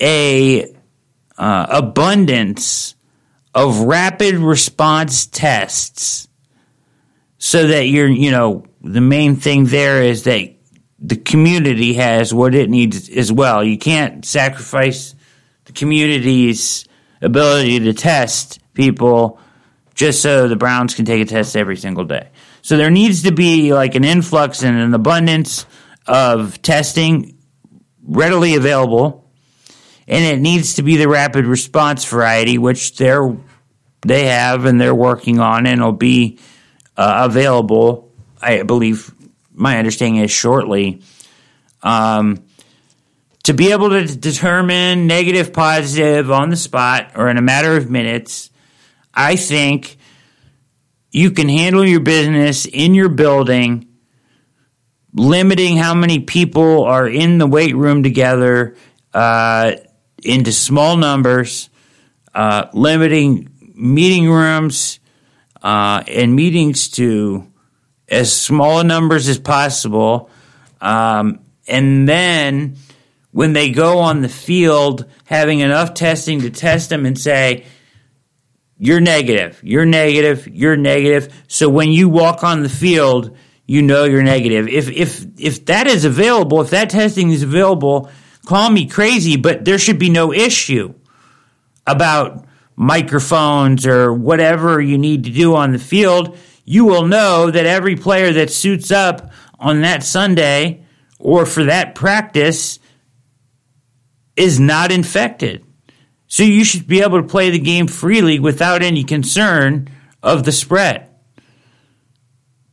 a uh, abundance of rapid response tests so that you're you know the main thing there is that the community has what it needs as well you can't sacrifice the community's ability to test people just so the browns can take a test every single day so there needs to be like an influx and an abundance of testing readily available and it needs to be the rapid response variety, which they're they have and they're working on, and will be uh, available. I believe my understanding is shortly. Um, to be able to determine negative, positive on the spot or in a matter of minutes, I think you can handle your business in your building, limiting how many people are in the weight room together. Uh, into small numbers, uh, limiting meeting rooms uh, and meetings to as small numbers as possible. Um, and then when they go on the field, having enough testing to test them and say, you're negative, you're negative, you're negative. So when you walk on the field, you know you're negative. If if if that is available, if that testing is available, call me crazy, but there should be no issue about microphones or whatever you need to do on the field. You will know that every player that suits up on that Sunday or for that practice is not infected. So you should be able to play the game freely without any concern of the spread.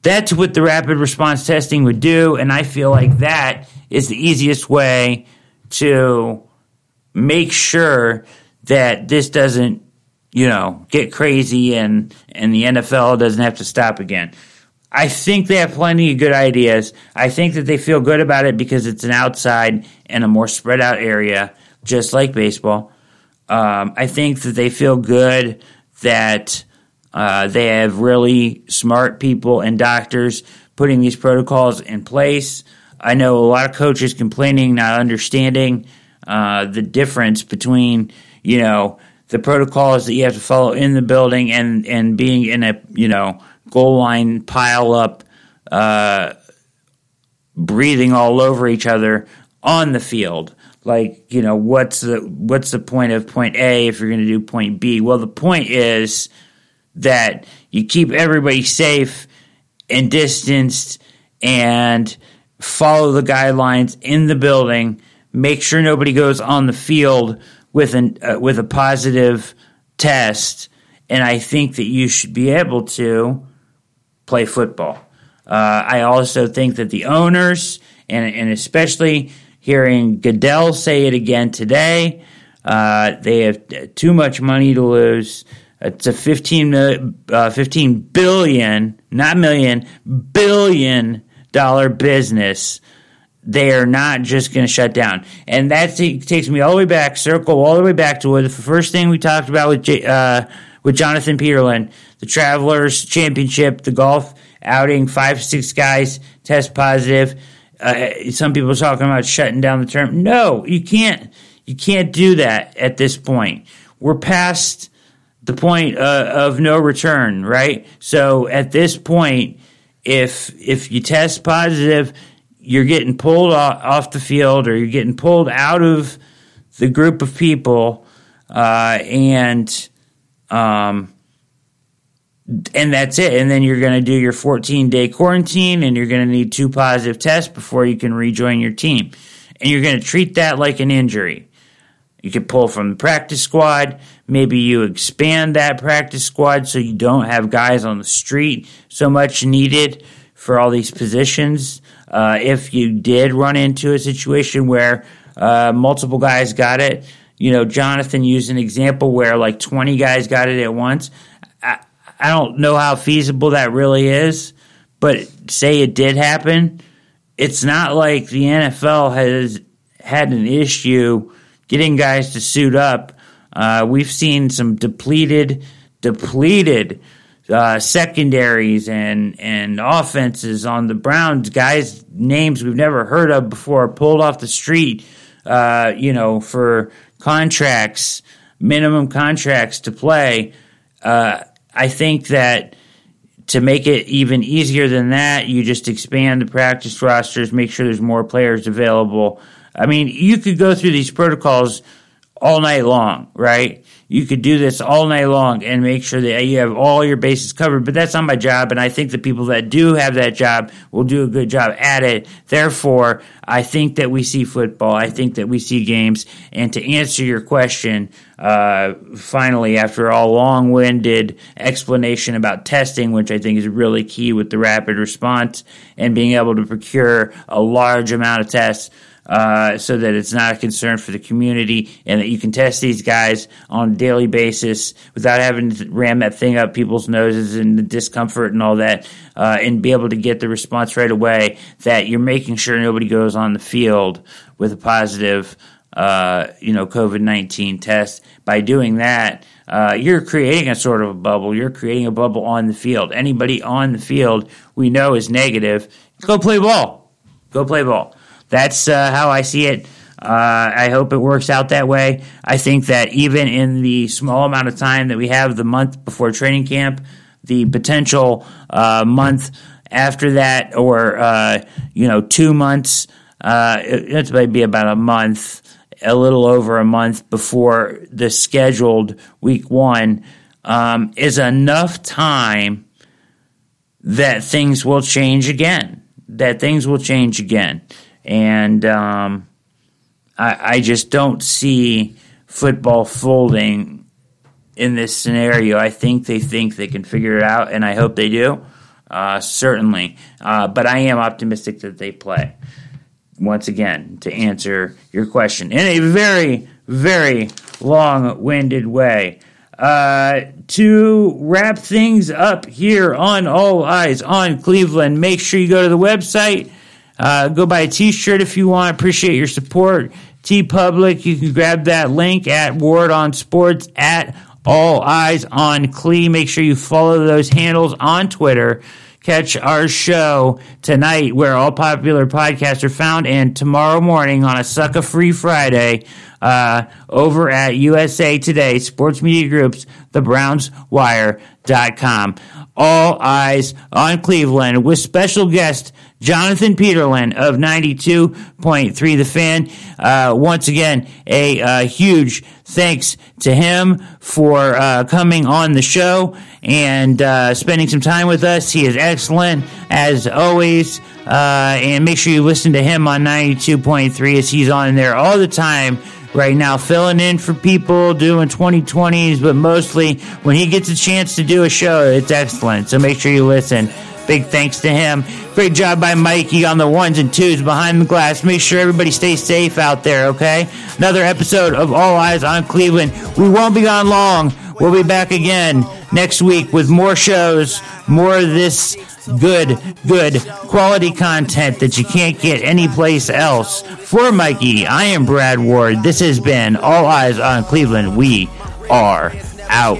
That's what the rapid response testing would do, and I feel like that is the easiest way to make sure that this doesn't, you know, get crazy and and the NFL doesn't have to stop again. I think they have plenty of good ideas. I think that they feel good about it because it's an outside and a more spread out area, just like baseball. Um, I think that they feel good that uh, they have really smart people and doctors putting these protocols in place. I know a lot of coaches complaining, not understanding uh, the difference between, you know, the protocols that you have to follow in the building and, and being in a, you know, goal line pile up, uh, breathing all over each other on the field. Like, you know, what's the what's the point of point A if you're going to do point B? Well, the point is that you keep everybody safe and distanced and follow the guidelines in the building, make sure nobody goes on the field with an uh, with a positive test, and I think that you should be able to play football. Uh, I also think that the owners and and especially hearing Goodell say it again today, uh, they have too much money to lose. It's a 15, uh, 15 billion, not million, billion dollar business, they are not just going to shut down. And that t- takes me all the way back, circle all the way back to the first thing we talked about with J- uh, with Jonathan Peterlin, the Travelers Championship, the golf outing, five six guys test positive. Uh, some people talking about shutting down the term. No, you can't. You can't do that at this point. We're past the point uh, of no return, right? So at this point, if if you test positive, you're getting pulled off the field or you're getting pulled out of the group of people, uh, and um, and that's it. And then you're going to do your 14 day quarantine, and you're going to need two positive tests before you can rejoin your team. And you're going to treat that like an injury. You could pull from the practice squad. Maybe you expand that practice squad so you don't have guys on the street so much needed for all these positions. Uh, if you did run into a situation where uh, multiple guys got it. You know, Jonathan used an example where like 20 guys got it at once. I, I don't know how feasible that really is, but say it did happen. It's not like the NFL has had an issue getting guys to suit up. Uh, we've seen some depleted, depleted uh, secondaries and and offenses on the Browns. Guys, names we've never heard of before, pulled off the street. Uh, you know, for contracts, minimum contracts to play. Uh, I think that to make it even easier than that, you just expand the practice rosters, make sure there's more players available. I mean, you could go through these protocols all night long, right? You could do this all night long and make sure that you have all your bases covered, but that's not my job. And I think the people that do have that job will do a good job at it. Therefore, I think that we see football. I think that we see games. And to answer your question, uh, finally, after a long winded explanation about testing, which I think is really key with the rapid response and being able to procure a large amount of tests uh, so that it's not a concern for the community and that you can test these guys on a daily basis without having to ram that thing up people's noses and the discomfort and all that, uh, and be able to get the response right away that you're making sure nobody goes on the field with a positive, uh, you know, COVID 19 test. By doing that, uh, you're creating a sort of a bubble. You're creating a bubble on the field. Anybody on the field we know is negative. Go play ball. Go play ball that's uh, how I see it. Uh, I hope it works out that way. I think that even in the small amount of time that we have the month before training camp, the potential uh, month after that, or uh, you know, two months, uh, it's maybe about a month, a little over a month before the scheduled week one, um, is enough time that things will change again. That things will change again and um, I, I just don't see football folding in this scenario. I think they think they can figure it out, and I hope they do. Uh, certainly, uh, but I am optimistic that they play. Once again, to answer your question in a very, very long-winded way. Uh, to wrap things up here on All Eyes on Cleveland, make sure you go to the website uh, go buy a t-shirt if you want. Appreciate your support. TeePublic, you can grab that link at Ward on Sports at All Eyes on Clee. Make sure you follow those handles on Twitter. Catch our show tonight where all popular podcasts are found and tomorrow morning on a sucker free Friday uh, over at USA Today Sports Media Group's TheBrownsWire.com. All eyes on Cleveland with special guest Jonathan Peterlin of 92.3 The Fan. Uh, once again, a uh, huge thanks to him for uh, coming on the show and uh, spending some time with us. He is excellent as always. Uh, and make sure you listen to him on 92.3 as he's on there all the time right now, filling in for people doing 2020s, but mostly when he gets a chance to do a show, it's excellent. So make sure you listen. Big thanks to him. Great job by Mikey on the ones and twos behind the glass. Make sure everybody stays safe out there, okay? Another episode of All Eyes on Cleveland. We won't be gone long. We'll be back again next week with more shows, more of this good, good quality content that you can't get anyplace else. For Mikey, I am Brad Ward. This has been All Eyes on Cleveland. We are out.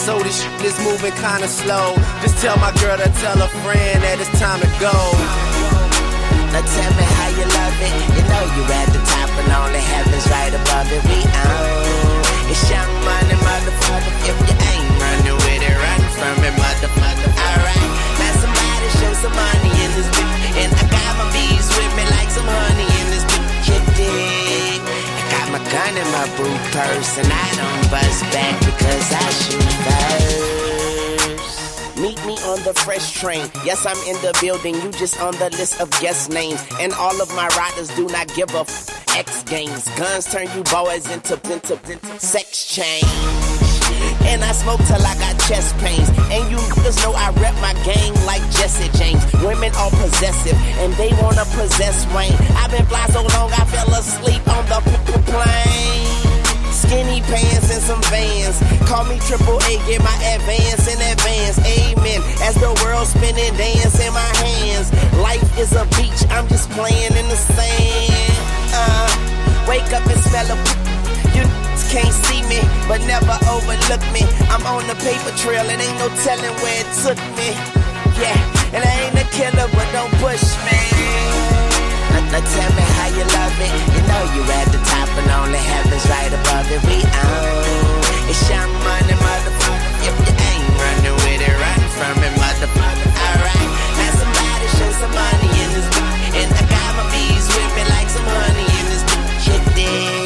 so this shit is moving kinda slow. Just tell my girl to tell a friend that it's time to go. Now tell me how you love it. You know you at the top and only heaven's right above it. We own. It's young money, motherfucker. If you ain't running with it, run from it, motherfucker. Alright. Now somebody show some money in this bitch. And I got my bees with me like some honey in this bitch. You dig? I got my gun in my boot purse, and I don't bust back because I shoot the fresh train. Yes, I'm in the building. You just on the list of guest names. And all of my riders do not give a f- X games. Guns turn you boys into, into, into sex change. And I smoke till I got chest pains. And you just know I rep my gang like Jesse James. Women are possessive and they wanna possess Wayne. I've been fly so long I fell asleep on the plane. Skinny pants and some vans. Call me triple A, get my advance in advance. Amen. As the world spinning, dance in my hands. Life is a beach, I'm just playing in the sand. Uh, wake up and smell a you can't see me, but never overlook me. I'm on the paper trail and ain't no telling where it took me. Yeah, and I ain't a killer, but don't push me. Now, now tell me how you love it. You know you at the top and only heaven's right above it. We own. It's young money, motherfucker. If you ain't running with it, run from it, motherfucker. Alright, now somebody show some money in this. And I got my bees with me like some honey in this. Hit it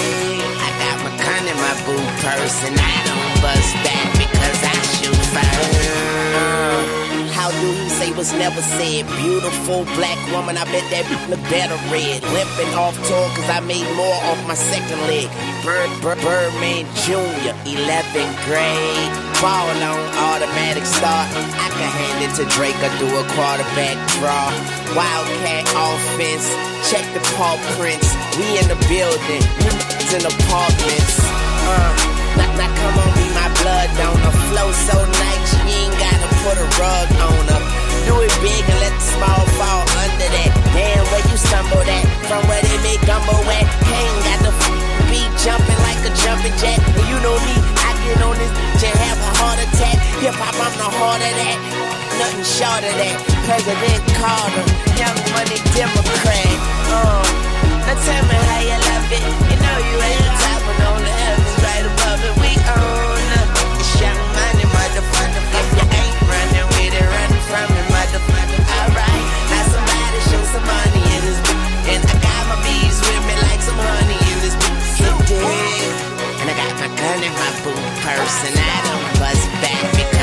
in my boot purse and I don't bust back because I shoot first. How do you say was never said? Beautiful black woman, I bet that the better red. Limping off tour cause I made more off my second leg. Bird, Bird, Birdman Jr., 11th grade. Ball on automatic start. I can hand it to Drake or do a quarterback draw. Wildcat offense, check the paw prints. We in the building, in apartments. Uh, now, now come on, be my blood donor. Flow so nice, you ain't gotta put a rug on her. Do it big and let the small fall under that. Damn, where you stumble at? From where they make gumbo at? Ain't got the f- beat jumping like a jumping jack. And you know me, I get on this bitch and have a heart attack. Hip hop, I'm the heart of that. Nothing short of that. President Carter, young money Democrat. Uh, now tell me how you love it. You know you ain't the top, but only heaven right above it, we own. It's young money, motherfucker. If you ain't from it, motherfucker. Alright, now somebody show some money in this bitch. And I got my bees with me like some honey in this bitch. So dead. And I got my gun in my boot purse, and I don't bust back